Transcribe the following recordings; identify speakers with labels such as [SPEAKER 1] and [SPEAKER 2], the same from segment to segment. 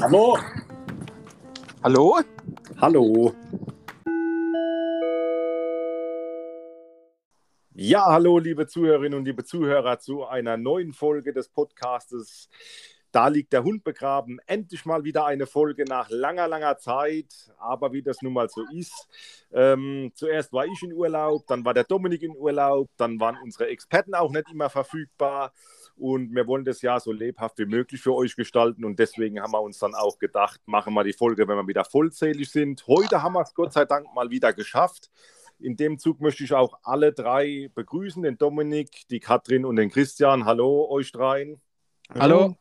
[SPEAKER 1] Hallo.
[SPEAKER 2] Hallo?
[SPEAKER 1] Hallo. Ja, hallo, liebe Zuhörerinnen und liebe Zuhörer, zu einer neuen Folge des Podcastes. Da liegt der Hund begraben. Endlich mal wieder eine Folge nach langer, langer Zeit. Aber wie das nun mal so ist, ähm, zuerst war ich in Urlaub, dann war der Dominik in Urlaub, dann waren unsere Experten auch nicht immer verfügbar. Und wir wollen das Jahr so lebhaft wie möglich für euch gestalten. Und deswegen haben wir uns dann auch gedacht, machen wir die Folge, wenn wir wieder vollzählig sind. Heute haben wir es Gott sei Dank mal wieder geschafft. In dem Zug möchte ich auch alle drei begrüßen: den Dominik, die Katrin und den Christian. Hallo, euch dreien.
[SPEAKER 2] Hallo.
[SPEAKER 1] Hallo.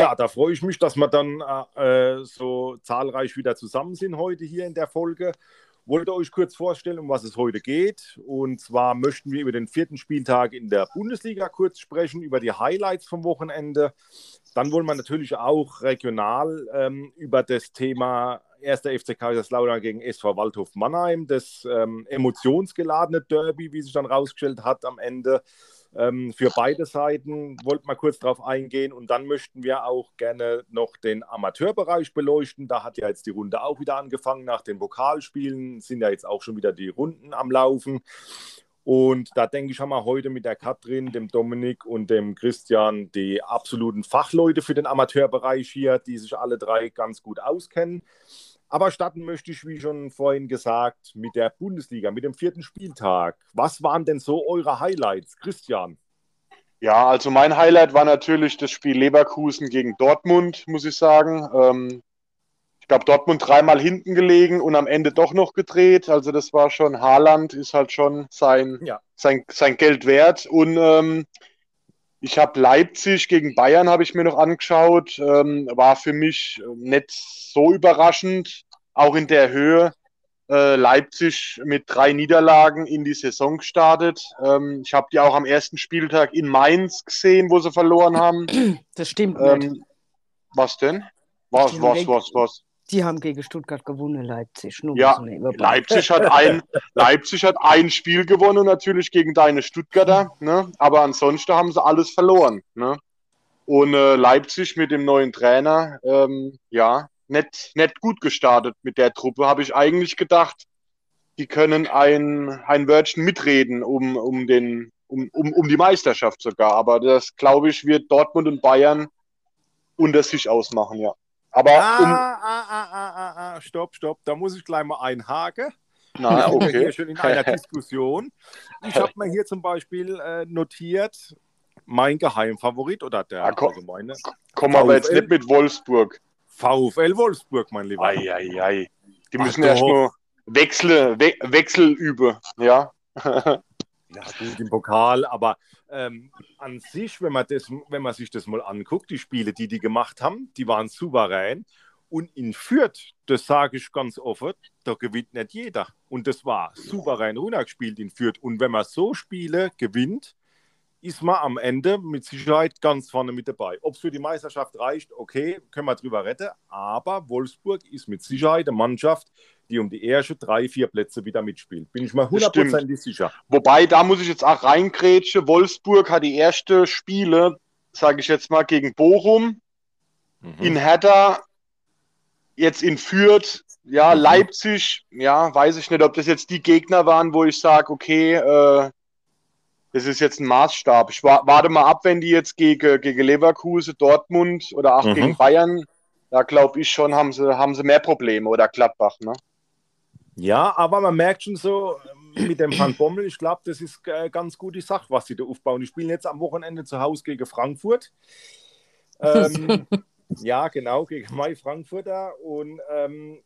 [SPEAKER 1] Ja, da freue ich mich, dass wir dann äh, so zahlreich wieder zusammen sind heute hier in der Folge wollte euch kurz vorstellen, um was es heute geht. Und zwar möchten wir über den vierten Spieltag in der Bundesliga kurz sprechen, über die Highlights vom Wochenende. Dann wollen wir natürlich auch regional ähm, über das Thema 1. FC Kaiserslautern gegen SV Waldhof Mannheim, das ähm, emotionsgeladene Derby, wie sich dann rausgestellt hat am Ende, ähm, für beide Seiten wollten wir kurz darauf eingehen und dann möchten wir auch gerne noch den Amateurbereich beleuchten. Da hat ja jetzt die Runde auch wieder angefangen. Nach den Pokalspielen sind ja jetzt auch schon wieder die Runden am Laufen. Und da denke ich, haben wir heute mit der Katrin, dem Dominik und dem Christian die absoluten Fachleute für den Amateurbereich hier, die sich alle drei ganz gut auskennen. Aber starten möchte ich, wie schon vorhin gesagt, mit der Bundesliga, mit dem vierten Spieltag. Was waren denn so eure Highlights, Christian?
[SPEAKER 3] Ja, also mein Highlight war natürlich das Spiel Leverkusen gegen Dortmund, muss ich sagen. Ähm, ich glaube, Dortmund dreimal hinten gelegen und am Ende doch noch gedreht. Also das war schon, Haaland ist halt schon sein, ja. sein, sein Geld wert. Und ähm, ich habe Leipzig gegen Bayern habe ich mir noch angeschaut, ähm, war für mich nicht so überraschend, auch in der Höhe. Äh, Leipzig mit drei Niederlagen in die Saison gestartet. Ähm, ich habe die auch am ersten Spieltag in Mainz gesehen, wo sie verloren haben.
[SPEAKER 4] Das stimmt ähm,
[SPEAKER 3] Was denn? Was, was, was, was?
[SPEAKER 4] Die haben gegen Stuttgart gewonnen, Leipzig.
[SPEAKER 3] Nur ja, Leipzig hat, ein, Leipzig hat ein Spiel gewonnen, natürlich gegen deine Stuttgarter, ne? aber ansonsten haben sie alles verloren. Ne? Und äh, Leipzig mit dem neuen Trainer, ähm, ja, nicht, nicht gut gestartet mit der Truppe, habe ich eigentlich gedacht. Die können ein, ein Wörtchen mitreden um, um, den, um, um, um die Meisterschaft sogar. Aber das, glaube ich, wird Dortmund und Bayern unter sich ausmachen, ja.
[SPEAKER 1] Aber ah, um ah, ah, ah, ah, ah, stopp, stopp, da muss ich gleich mal einhaken.
[SPEAKER 3] Na, okay.
[SPEAKER 1] Hier schon in einer Diskussion. Ich habe mir hier zum Beispiel äh, notiert, mein Geheimfavorit oder der
[SPEAKER 3] ja, komm, allgemeine. Kommen wir jetzt nicht mit Wolfsburg.
[SPEAKER 1] VfL Wolfsburg, mein Lieber.
[SPEAKER 3] Ei, ei, ei. Die müssen erstmal Wechsel, We Wechsel üben, ja.
[SPEAKER 1] ja, gut im Pokal, aber ähm, an sich, wenn man, das, wenn man sich das mal anguckt, die Spiele, die die gemacht haben, die waren souverän. Und in Fürth, das sage ich ganz offen, da gewinnt nicht jeder. Und das war souverän runtergespielt in Fürth. Und wenn man so Spiele gewinnt, ist man am Ende mit Sicherheit ganz vorne mit dabei. Ob es für die Meisterschaft reicht, okay, können wir drüber retten. Aber Wolfsburg ist mit Sicherheit eine Mannschaft, die um die ersten drei, vier Plätze wieder mitspielt. Bin ich mal hundertprozentig sicher.
[SPEAKER 3] Wobei, da muss ich jetzt auch reingrätschen. Wolfsburg hat die ersten Spiele, sage ich jetzt mal, gegen Bochum, mhm. in Hertha, jetzt in Fürth, ja, mhm. Leipzig, ja, weiß ich nicht, ob das jetzt die Gegner waren, wo ich sage, okay, äh, das ist jetzt ein Maßstab. Ich warte mal ab, wenn die jetzt gegen, gegen Leverkusen, Dortmund oder auch mhm. gegen Bayern, da glaube ich schon, haben sie, haben sie mehr Probleme oder Gladbach, ne?
[SPEAKER 1] Ja, aber man merkt schon so ähm, mit dem Van Bommel, ich glaube, das ist äh, ganz gute Sache, was sie da aufbauen. Die spielen jetzt am Wochenende zu Hause gegen Frankfurt. Ähm, ja, genau, gegen Mai Frankfurter. Und ähm,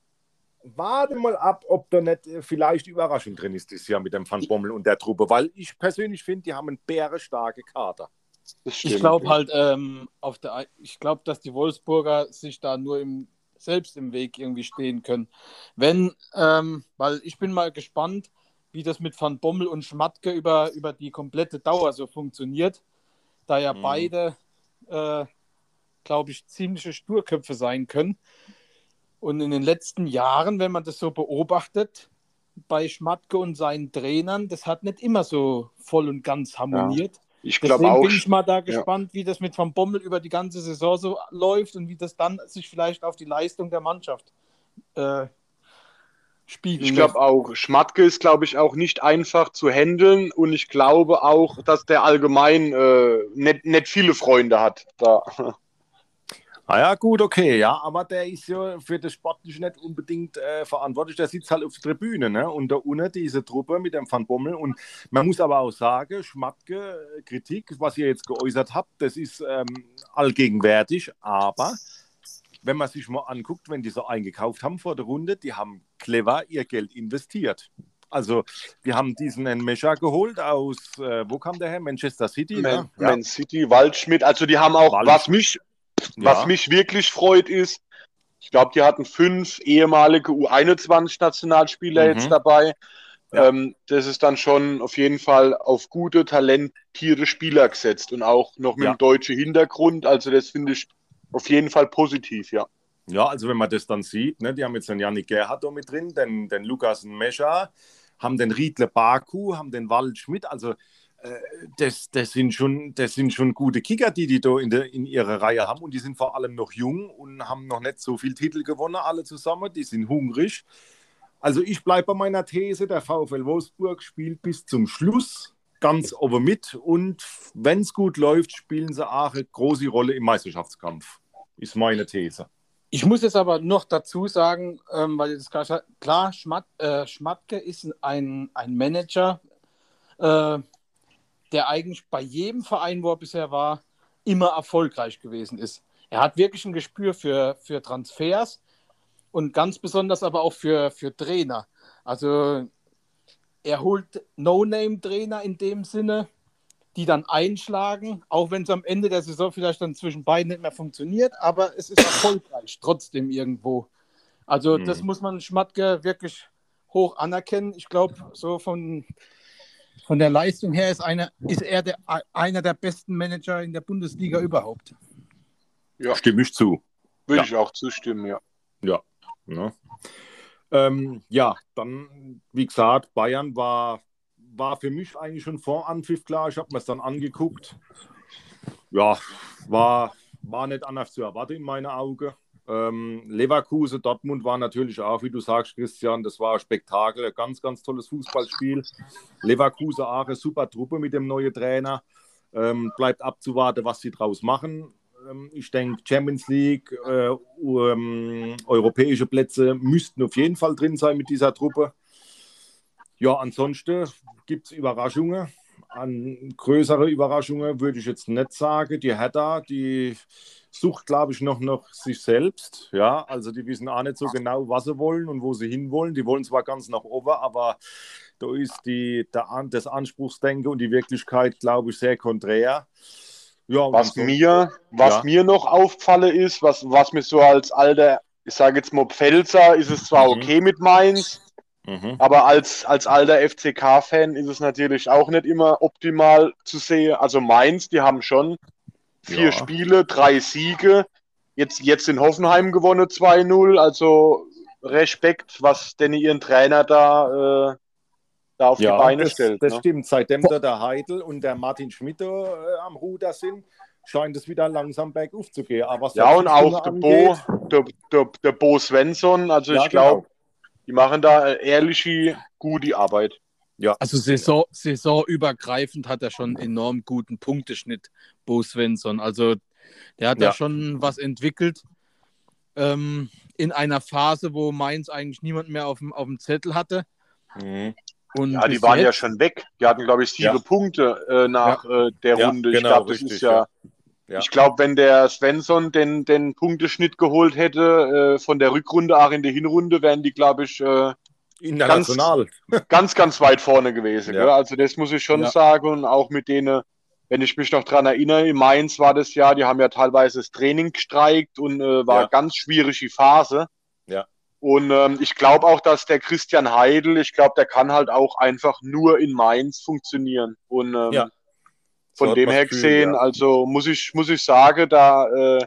[SPEAKER 1] warte mal ab, ob da nicht äh, vielleicht Überraschung drin ist dieses Jahr mit dem Van Bommel und der Truppe, weil ich persönlich finde, die haben einen bärenstarke Kader.
[SPEAKER 2] Ich glaube halt, ähm, auf der, ich glaube, dass die Wolfsburger sich da nur im selbst im Weg irgendwie stehen können. Wenn, ähm, weil ich bin mal gespannt, wie das mit Van Bommel und Schmatke über, über die komplette Dauer so funktioniert, da ja mhm. beide, äh, glaube ich, ziemliche Sturköpfe sein können. Und in den letzten Jahren, wenn man das so beobachtet, bei Schmatke und seinen Trainern, das hat nicht immer so voll und ganz harmoniert.
[SPEAKER 3] Ich glaube
[SPEAKER 2] Deswegen
[SPEAKER 3] auch.
[SPEAKER 2] bin ich mal da gespannt, wie das mit Van Bommel über die ganze Saison so läuft und wie das dann sich vielleicht auf die Leistung der Mannschaft äh, spiegeln
[SPEAKER 3] Ich glaube auch, Schmatke ist, glaube ich, auch nicht einfach zu handeln und ich glaube auch, dass der allgemein äh, nicht, nicht viele Freunde hat. Da.
[SPEAKER 1] Ah ja, gut, okay, ja, aber der ist ja für das Sportliche nicht unbedingt äh, verantwortlich. Der sitzt halt auf der Tribüne, ne? Und da unten diese Truppe mit dem Van Bommel. Und man muss aber auch sagen, Schmatke, äh, Kritik, was ihr jetzt geäußert habt, das ist ähm, allgegenwärtig. Aber wenn man sich mal anguckt, wenn die so eingekauft haben vor der Runde, die haben clever ihr Geld investiert. Also, wir haben diesen Mescher geholt aus, äh, wo kam der her? Manchester City.
[SPEAKER 3] Man,
[SPEAKER 1] ne?
[SPEAKER 3] Man City, Waldschmidt, also die haben auch, was mich, was
[SPEAKER 1] Ja.
[SPEAKER 3] mich wirklich freut, ist, ich glaube, die hatten fünf ehemalige U21-Nationalspieler
[SPEAKER 1] Mhm.
[SPEAKER 3] jetzt dabei.
[SPEAKER 1] Ja.
[SPEAKER 3] Ähm, das ist dann schon auf jeden Fall auf gute, talentierte Spieler gesetzt und auch noch mit
[SPEAKER 1] Ja.
[SPEAKER 3] dem deutschen Hintergrund. Also das finde ich auf jeden Fall positiv, ja.
[SPEAKER 1] Ja, also wenn man das dann sieht, ne, die haben jetzt den Janik Gerhardt mit drin, den, den Lukas Mescher, haben den Riedle Baku, haben den Wald Schmidt, also das, das, sind schon, das sind schon gute Kicker, die die da in, der, in ihrer Reihe haben und die sind vor allem noch jung und haben noch nicht so viel Titel gewonnen, alle zusammen, die sind hungrig. Also ich bleibe bei meiner These, der VfL Wolfsburg spielt bis zum Schluss ganz oben mit und wenn es gut läuft, spielen sie auch eine große Rolle im Meisterschaftskampf, ist meine These.
[SPEAKER 2] Ich muss jetzt aber noch dazu sagen, ähm, weil das sagt, klar, Schmat, äh, Schmatke ist ein, ein Manager, äh, der eigentlich bei jedem Verein, wo er bisher war, immer erfolgreich gewesen ist. Er hat wirklich ein Gespür für, für Transfers und ganz besonders aber auch für, für Trainer. Also er holt No-Name-Trainer in dem Sinne, die dann einschlagen, auch wenn es am Ende der Saison vielleicht dann zwischen beiden nicht mehr funktioniert, aber es ist erfolgreich trotzdem irgendwo. Also
[SPEAKER 1] Mhm.
[SPEAKER 2] das muss man Schmatke wirklich hoch anerkennen. Ich glaube, so von, von der Leistung her ist, einer, ist er der, einer der besten Manager in der Bundesliga überhaupt.
[SPEAKER 1] Stimme ich zu.
[SPEAKER 3] Würde
[SPEAKER 1] Ja.
[SPEAKER 3] ich auch zustimmen, ja.
[SPEAKER 1] Ne? Ähm, ja, dann, wie gesagt, Bayern war, war für mich eigentlich schon vor Anpfiff klar. Ich habe mir es dann angeguckt. Ja, war, war nicht anders zu erwarten in meinen Augen. Ähm, Leverkusen, Dortmund war natürlich auch, wie du sagst, Christian, das war ein Spektakel, ein ganz, ganz tolles Fußballspiel. Leverkusen auch eine super Truppe mit dem neuen Trainer. Ähm, bleibt abzuwarten, was sie draus machen. Ähm, ich denke, Champions League, äh, ähm, europäische Plätze müssten auf jeden Fall drin sein mit dieser Truppe. Ja, ansonsten gibt es Überraschungen. An größere Überraschungen würde ich jetzt nicht sagen. Die Hertha, die sucht, glaube ich, noch nach sich selbst. Ja, also die wissen auch nicht so genau, was sie wollen und wo sie hinwollen. Die wollen zwar ganz nach oben, aber da ist die, der, das Anspruchsdenken und die Wirklichkeit, glaube ich, sehr konträr. Ja,
[SPEAKER 3] Was
[SPEAKER 1] ansonsten-
[SPEAKER 3] mir, was
[SPEAKER 1] Ja.
[SPEAKER 3] mir noch auffalle ist, was, was mir so als alter, ich sage jetzt mal Pfälzer, ist es zwar
[SPEAKER 1] Mhm.
[SPEAKER 3] okay mit Mainz,
[SPEAKER 1] Mhm.
[SPEAKER 3] aber als, als alter FCK-Fan ist es natürlich auch nicht immer optimal zu sehen. Also Mainz, die haben schon vier
[SPEAKER 1] Ja.
[SPEAKER 3] Spiele, drei Siege. Jetzt, jetzt in Hoffenheim gewonnen 2-0. Also Respekt, was denn ihren Trainer da, äh, da auf die
[SPEAKER 1] Ja,
[SPEAKER 3] Beine
[SPEAKER 1] das,
[SPEAKER 3] stellt.
[SPEAKER 1] das
[SPEAKER 3] ne?
[SPEAKER 1] stimmt. Seitdem da der Heidel und der Martin Schmidt äh, am Ruder sind, scheint es wieder langsam bergauf zu gehen. Aber
[SPEAKER 3] Ja, und auch der Bo, der, der, der Bo Svensson, also
[SPEAKER 1] Ja,
[SPEAKER 3] ich glaube,
[SPEAKER 1] genau.
[SPEAKER 3] Die machen da äh, ehrliche, gute Arbeit.
[SPEAKER 2] Also Saison, saisonübergreifend hat er schon einen enorm guten Punkteschnitt, Bo Svensson. Also der hat
[SPEAKER 1] Ja.
[SPEAKER 2] da schon was entwickelt. Ähm, in einer Phase, wo Mainz eigentlich niemand mehr auf dem, auf dem Zettel hatte.
[SPEAKER 1] Mhm.
[SPEAKER 2] Und
[SPEAKER 3] Ja, die waren ja
[SPEAKER 2] jetzt-
[SPEAKER 3] schon weg. Die hatten, glaube ich, sieben
[SPEAKER 1] Ja.
[SPEAKER 3] Punkte äh, nach äh, der
[SPEAKER 1] Ja,
[SPEAKER 3] Runde. ich
[SPEAKER 1] genau,
[SPEAKER 3] glaube, das
[SPEAKER 1] richtig,
[SPEAKER 3] ist ja.
[SPEAKER 1] Ja.
[SPEAKER 3] Ich glaube, wenn der Svensson den, den Punkteschnitt geholt hätte äh, von der Rückrunde auch in die Hinrunde, wären die, glaube ich, äh,
[SPEAKER 1] International.
[SPEAKER 3] ganz, ganz weit vorne gewesen.
[SPEAKER 1] Ja.
[SPEAKER 3] Also das muss ich schon
[SPEAKER 2] Ja.
[SPEAKER 3] sagen. Und auch mit denen, wenn ich mich noch dran erinnere, in Mainz war das ja, die haben ja teilweise das Training gestreikt und äh, war
[SPEAKER 1] Ja.
[SPEAKER 3] ganz schwierige Phase.
[SPEAKER 1] Ja.
[SPEAKER 3] Und ähm, ich glaube auch, dass der Christian Heidel, ich glaube, der kann halt auch einfach nur in Mainz funktionieren. Und ähm,
[SPEAKER 1] Ja.
[SPEAKER 3] Von dem her gesehen,
[SPEAKER 1] ja.
[SPEAKER 3] also muss ich, muss ich sagen, da, äh,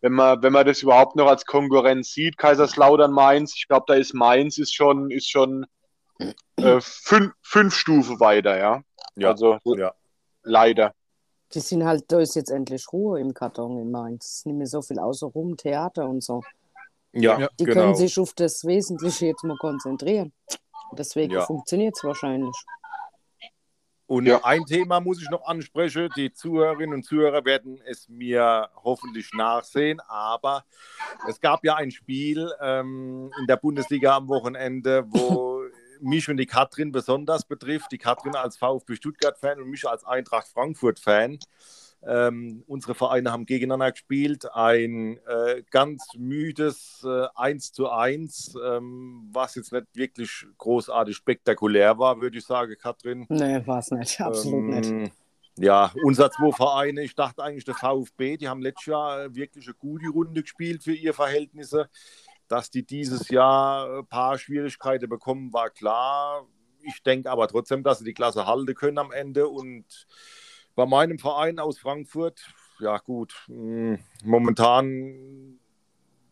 [SPEAKER 3] wenn man, wenn man das überhaupt noch als Konkurrenz sieht, Kaiserslautern Mainz, ich glaube, da ist Mainz ist schon, ist schon äh, fünf, fünf Stufen weiter, ja.
[SPEAKER 1] Ja,
[SPEAKER 3] Also
[SPEAKER 1] ja.
[SPEAKER 3] leider.
[SPEAKER 4] Die sind halt, da ist jetzt endlich Ruhe im Karton in Mainz. Es ist nicht mehr so viel außer rum, Theater und so.
[SPEAKER 1] Ja,
[SPEAKER 2] Ja.
[SPEAKER 4] Die
[SPEAKER 1] genau.
[SPEAKER 4] können sich auf das Wesentliche jetzt mal konzentrieren. Deswegen
[SPEAKER 1] Ja.
[SPEAKER 4] funktioniert es wahrscheinlich.
[SPEAKER 1] Und
[SPEAKER 3] Ja.
[SPEAKER 1] ein Thema muss ich noch ansprechen. Die Zuhörerinnen und Zuhörer werden es mir hoffentlich nachsehen. Aber es gab ja ein Spiel ähm, in der Bundesliga am Wochenende, wo mich und die Katrin besonders betrifft. Die Katrin als VfB Stuttgart-Fan und mich als Eintracht Frankfurt-Fan. Ähm, unsere Vereine haben gegeneinander gespielt. Ein äh, ganz müdes äh, 1 zu 1, ähm, was jetzt nicht wirklich großartig spektakulär war, würde ich sagen, Katrin.
[SPEAKER 4] Nee, war es nicht. Absolut nicht.
[SPEAKER 1] Ähm, Ja, unser zwei Vereine, ich dachte eigentlich der VfB, die haben letztes Jahr äh, wirklich eine gute Runde gespielt für ihre Verhältnisse. Dass die dieses Jahr ein paar Schwierigkeiten bekommen, war klar. Ich denke aber trotzdem, dass sie die Klasse halten können am Ende. Und bei meinem Verein aus Frankfurt, ja gut, mh, momentan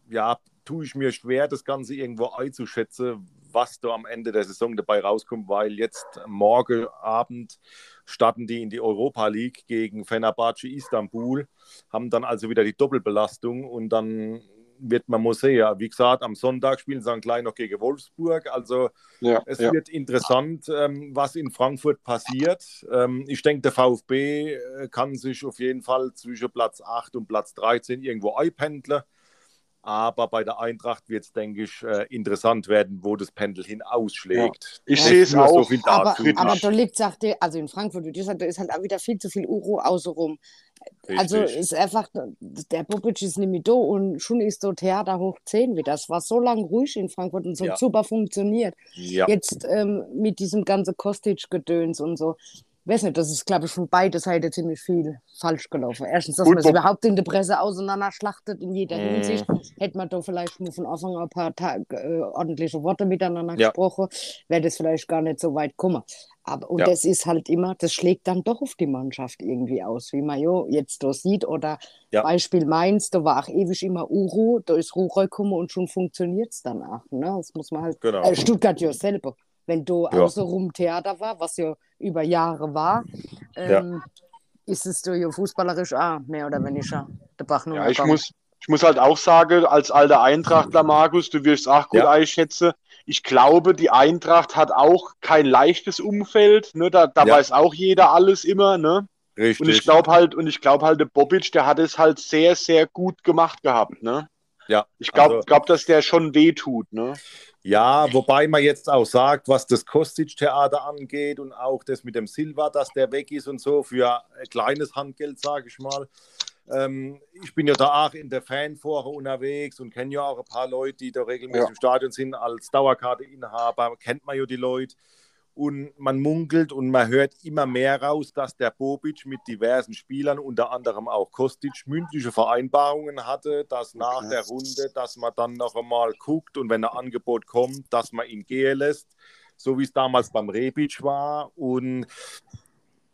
[SPEAKER 1] ja, tue ich mir schwer, das Ganze irgendwo einzuschätzen, was da am Ende der Saison dabei rauskommt, weil jetzt morgen Abend starten die in die Europa League gegen Fenerbahce Istanbul, haben dann also wieder die Doppelbelastung und dann wird man muss sehen. Wie gesagt, am Sonntag spielen sie dann gleich noch gegen Wolfsburg. Also
[SPEAKER 3] Ja,
[SPEAKER 1] es
[SPEAKER 3] ja.
[SPEAKER 1] wird interessant, ähm, was in Frankfurt passiert. Ähm, ich denke, der VfB äh, kann sich auf jeden Fall zwischen Platz 8 und Platz 13 irgendwo einpendeln. Aber bei der Eintracht wird es, denke ich, äh, interessant werden, wo das Pendel hin ausschlägt.
[SPEAKER 3] Ich
[SPEAKER 1] Das
[SPEAKER 3] sehe es
[SPEAKER 1] nur so
[SPEAKER 3] auch.
[SPEAKER 1] viel
[SPEAKER 4] Aber, aber da liegt, sagte, also in Frankfurt, da ist halt, da ist halt auch wieder viel zu viel Uro außenrum. Also
[SPEAKER 1] Richtig.
[SPEAKER 4] ist einfach, der Bobic ist nicht mehr da und schon ist so Theater hoch 10 wieder. Das war so lange ruhig in Frankfurt und so
[SPEAKER 1] Ja.
[SPEAKER 4] super funktioniert.
[SPEAKER 1] ja,
[SPEAKER 4] Jetzt ähm, mit diesem ganzen Kostic-Gedöns und so. Weiß nicht, das ist, glaube ich, von beiden Seiten ziemlich viel falsch gelaufen. Erstens, dass man es überhaupt in der Presse auseinanderschlachtet in jeder
[SPEAKER 1] Mhm.
[SPEAKER 4] Hinsicht. Hätte man da vielleicht nur von Anfang an ein paar Tage, äh, ordentliche Worte miteinander
[SPEAKER 1] Ja.
[SPEAKER 4] gesprochen, wäre das vielleicht gar nicht so weit gekommen. Aber, und
[SPEAKER 1] Ja.
[SPEAKER 4] das ist halt immer, das schlägt dann doch auf die Mannschaft irgendwie aus, wie man ja jetzt da sieht. Oder
[SPEAKER 1] Ja.
[SPEAKER 4] Beispiel Mainz, da war auch ewig immer Uro, da ist Ruhe gekommen und schon funktioniert es dann auch. Ne? Das muss man halt
[SPEAKER 1] genau.
[SPEAKER 4] äh, Stuttgart ja selber. Wenn du
[SPEAKER 1] Ja.
[SPEAKER 4] außenrum Theater war, was ja über Jahre war, ähm, ist es du ja fußballerisch auch mehr oder weniger der Bach
[SPEAKER 3] Ja, ich muss, ich muss halt auch sagen, als alter Eintrachtler, Markus, du wirst auch gut
[SPEAKER 1] Ja.
[SPEAKER 3] einschätzen. Ich glaube, die Eintracht hat auch kein leichtes Umfeld. Ne? Da, da
[SPEAKER 1] Ja.
[SPEAKER 3] weiß auch jeder alles immer. Ne?
[SPEAKER 1] Richtig.
[SPEAKER 3] Und ich glaube halt, und ich glaube halt, der Bobic, der hat es halt sehr, sehr gut gemacht gehabt. Ne?
[SPEAKER 1] ja,
[SPEAKER 3] Ich glaube,
[SPEAKER 1] also-
[SPEAKER 3] glaub, dass der schon wehtut. Ne?
[SPEAKER 1] Ja, wobei man jetzt auch sagt, was das Kostic-Theater angeht und auch das mit dem Silva, dass der weg ist und so für ein kleines Handgeld, sage ich mal. Ähm, ich bin ja da auch in der Fanforen unterwegs und kenne ja auch ein paar Leute, die da regelmäßig
[SPEAKER 3] Ja.
[SPEAKER 1] im Stadion sind. Als Dauerkarteinhaber kennt man ja die Leute. Und man munkelt und man hört immer mehr raus, dass der Bobic mit diversen Spielern, unter anderem auch Kostic, mündliche Vereinbarungen hatte, dass nach der Runde, dass man dann noch einmal guckt und wenn ein Angebot kommt, dass man ihn gehen lässt, so wie es damals beim Rebic war. Und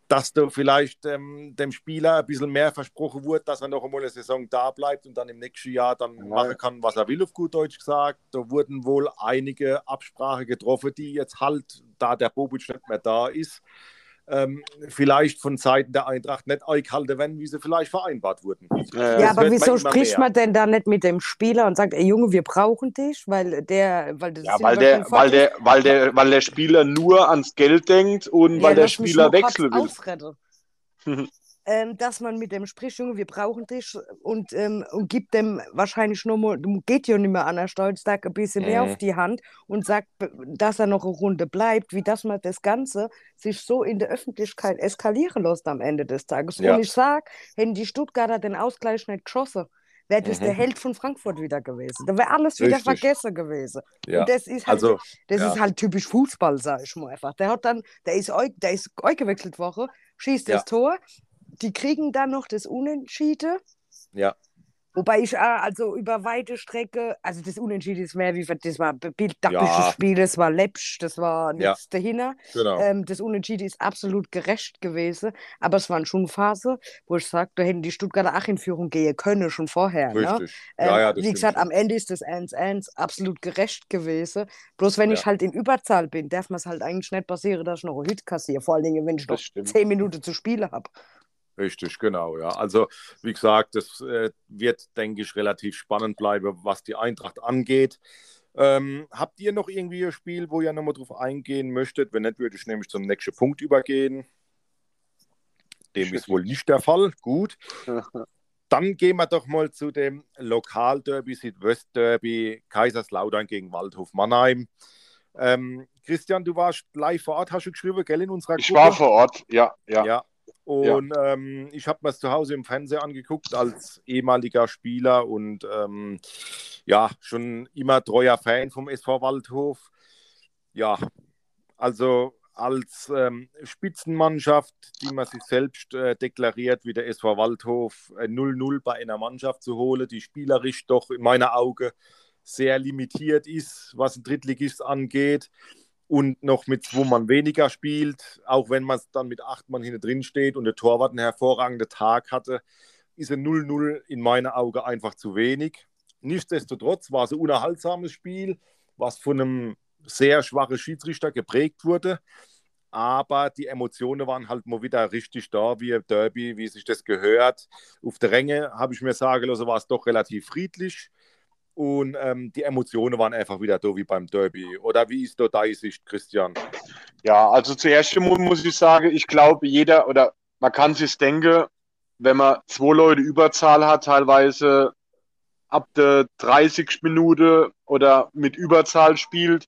[SPEAKER 1] dass da vielleicht ähm, dem Spieler ein bisschen mehr versprochen wurde, dass er noch einmal eine Saison da bleibt und dann im nächsten Jahr dann
[SPEAKER 3] Ja.
[SPEAKER 1] machen kann, was er will, auf gut Deutsch gesagt. Da wurden wohl einige Absprachen getroffen, die jetzt halt, da der Bobic nicht mehr da ist, ähm, vielleicht von Seiten der Eintracht nicht eingehalten werden, wie sie vielleicht vereinbart wurden.
[SPEAKER 3] Äh,
[SPEAKER 4] Ja, aber
[SPEAKER 1] man
[SPEAKER 4] wieso
[SPEAKER 1] immer
[SPEAKER 4] spricht
[SPEAKER 1] mehr.
[SPEAKER 4] man denn da nicht mit dem Spieler und sagt, ey Junge, wir brauchen dich, weil der, weil das
[SPEAKER 3] Ja, weil der, weil der, weil der, weil der Spieler nur ans Geld denkt und
[SPEAKER 4] Ja,
[SPEAKER 3] weil der Spieler
[SPEAKER 4] nur ähm, dass man mit dem spricht, Junge, wir brauchen dich und, ähm, und gibt dem wahrscheinlich nur mal, geht ja nicht mehr an der Stolztag ein bisschen mehr
[SPEAKER 1] Mhm.
[SPEAKER 4] auf die Hand und sagt, dass er noch eine Runde bleibt, wie dass man das Ganze sich so in der Öffentlichkeit eskalieren lässt am Ende des Tages.
[SPEAKER 1] Ja.
[SPEAKER 4] Und ich sage, hätten die Stuttgarter den Ausgleich nicht geschossen, wäre das
[SPEAKER 1] Mhm.
[SPEAKER 4] der Held von Frankfurt wieder gewesen. Da wäre alles wieder
[SPEAKER 1] Richtig.
[SPEAKER 4] vergessen gewesen.
[SPEAKER 1] Ja.
[SPEAKER 4] Und das ist halt,
[SPEAKER 1] Also,
[SPEAKER 4] das
[SPEAKER 1] ja.
[SPEAKER 4] ist halt typisch Fußball, sag ich mal einfach. Der hat dann, der ist, eu- der ist eingewechselt worden, schießt
[SPEAKER 1] Ja.
[SPEAKER 4] das Tor, die kriegen dann noch das Unentschieden
[SPEAKER 1] ja.
[SPEAKER 4] Wobei ich also über weite Strecke, also das Unentschieden ist mehr wie das war bildtaktisches
[SPEAKER 1] Ja.
[SPEAKER 4] Spiel, das war läppsch, das war
[SPEAKER 1] Ja.
[SPEAKER 4] nichts dahinter.
[SPEAKER 1] Genau.
[SPEAKER 4] Ähm, das Unentschieden ist absolut gerecht gewesen, aber es waren schon Phasen, wo ich sage, da hätten die Stuttgarter auch in Führung gehen können, schon vorher. Ne?
[SPEAKER 1] Richtig.
[SPEAKER 4] Ähm,
[SPEAKER 1] ja, ja, das
[SPEAKER 4] wie gesagt, am Ende ist das 1-1 absolut gerecht gewesen. Bloß wenn
[SPEAKER 1] Ja.
[SPEAKER 4] ich halt in Überzahl bin, darf mir es halt eigentlich nicht passieren, dass ich noch einen Hit kassiere. Vor allen Dingen, wenn ich noch. 10 Minuten zu spielen habe.
[SPEAKER 1] Richtig, genau, ja. Also, wie gesagt, das äh, wird, denke ich, relativ spannend bleiben, was die Eintracht angeht. Ähm, habt ihr noch irgendwie ein Spiel, wo ihr nochmal drauf eingehen möchtet? Wenn nicht, würde ich nämlich zum nächsten Punkt übergehen. Dem ist wohl nicht der Fall. Gut. Dann gehen wir doch mal zu dem Lokalderby, Südwestderby, Kaiserslautern gegen Waldhof Mannheim. Ähm, Christian, du warst live vor Ort, hast du geschrieben, gell, in unserer
[SPEAKER 3] Ich
[SPEAKER 1] Gruppe?
[SPEAKER 3] war vor Ort, ja, ja.
[SPEAKER 1] Ja. Und Ähm, ich habe mir das zu Hause im Fernseher angeguckt als ehemaliger Spieler und ähm, ja, schon immer treuer Fan vom SV Waldhof. Ja, also als ähm, Spitzenmannschaft, die man sich selbst äh, deklariert, wie der SV Waldhof äh, 0-0 bei einer Mannschaft zu holen, die spielerisch doch in meiner Augen sehr limitiert ist, was ein Drittligist angeht und noch mit zwei Mann weniger spielt, auch wenn man dann mit acht Mann hinten drin steht und der Torwart einen hervorragenden Tag hatte, ist ein 0-0 in meinen Augen einfach zu wenig. Nichtsdestotrotz war es ein unerhaltsames Spiel, was von einem sehr schwachen Schiedsrichter geprägt wurde. Aber die Emotionen waren halt mal wieder richtig da, wie ein Derby, wie sich das gehört. Auf der Ränge habe ich mir sagen lassen, war es doch relativ friedlich. Und ähm, die Emotionen waren einfach wieder da wie beim Derby. Oder wie ist da deine Sicht, Christian?
[SPEAKER 3] Ja, also zuerst mu- muss ich sagen, ich glaube, jeder oder man kann sich denken, wenn man zwei Leute Überzahl hat, teilweise ab der 30 Minute oder mit Überzahl spielt,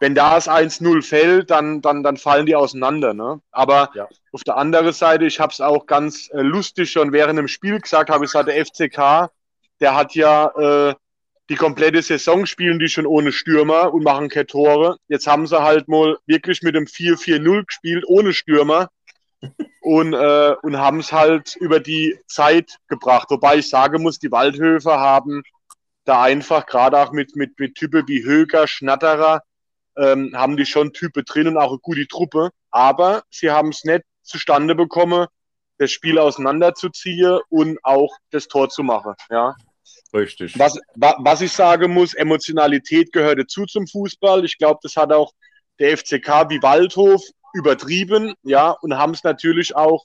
[SPEAKER 3] wenn da das 1-0 fällt, dann, dann, dann fallen die auseinander. Ne? Aber
[SPEAKER 1] Ja.
[SPEAKER 3] auf der anderen Seite, ich habe es auch ganz äh, lustig schon während dem Spiel gesagt, habe ich gesagt, der FCK, der hat ja äh, die komplette Saison spielen die schon ohne Stürmer und machen keine Tore. Jetzt haben sie halt mal wirklich mit dem 4-4-0 gespielt, ohne Stürmer. Und, äh, und haben es halt über die Zeit gebracht. Wobei ich sagen muss, die Waldhöfer haben da einfach, gerade auch mit, mit, mit Typen wie Höger, Schnatterer, ähm, haben die schon Typen drin und auch eine gute Truppe. Aber sie haben es nicht zustande bekommen, das Spiel auseinanderzuziehen und auch das Tor zu machen. Ja.
[SPEAKER 1] Richtig.
[SPEAKER 3] Was, wa, was ich sagen muss, Emotionalität gehört dazu zum Fußball. Ich glaube, das hat auch der FCK wie Waldhof übertrieben, ja, und haben es natürlich auch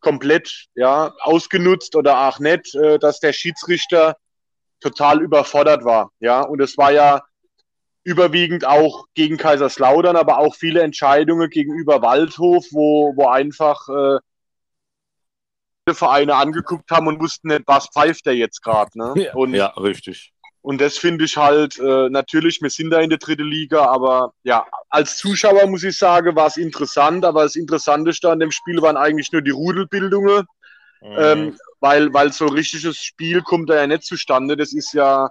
[SPEAKER 3] komplett, ja, ausgenutzt oder auch nicht, äh, dass der Schiedsrichter total überfordert war, ja, und es war ja überwiegend auch gegen Kaiserslautern, aber auch viele Entscheidungen gegenüber Waldhof, wo, wo einfach äh, Vereine angeguckt haben und wussten nicht, was pfeift der jetzt gerade. Ne? Und,
[SPEAKER 1] ja, richtig.
[SPEAKER 3] und das finde ich halt, äh, natürlich, wir sind da in der dritten Liga, aber ja, als Zuschauer muss ich sagen, war es interessant, aber das Interessanteste an dem Spiel waren eigentlich nur die Rudelbildungen,
[SPEAKER 1] Mhm.
[SPEAKER 3] ähm, weil, weil so ein richtiges Spiel kommt da ja nicht zustande. Das ist ja,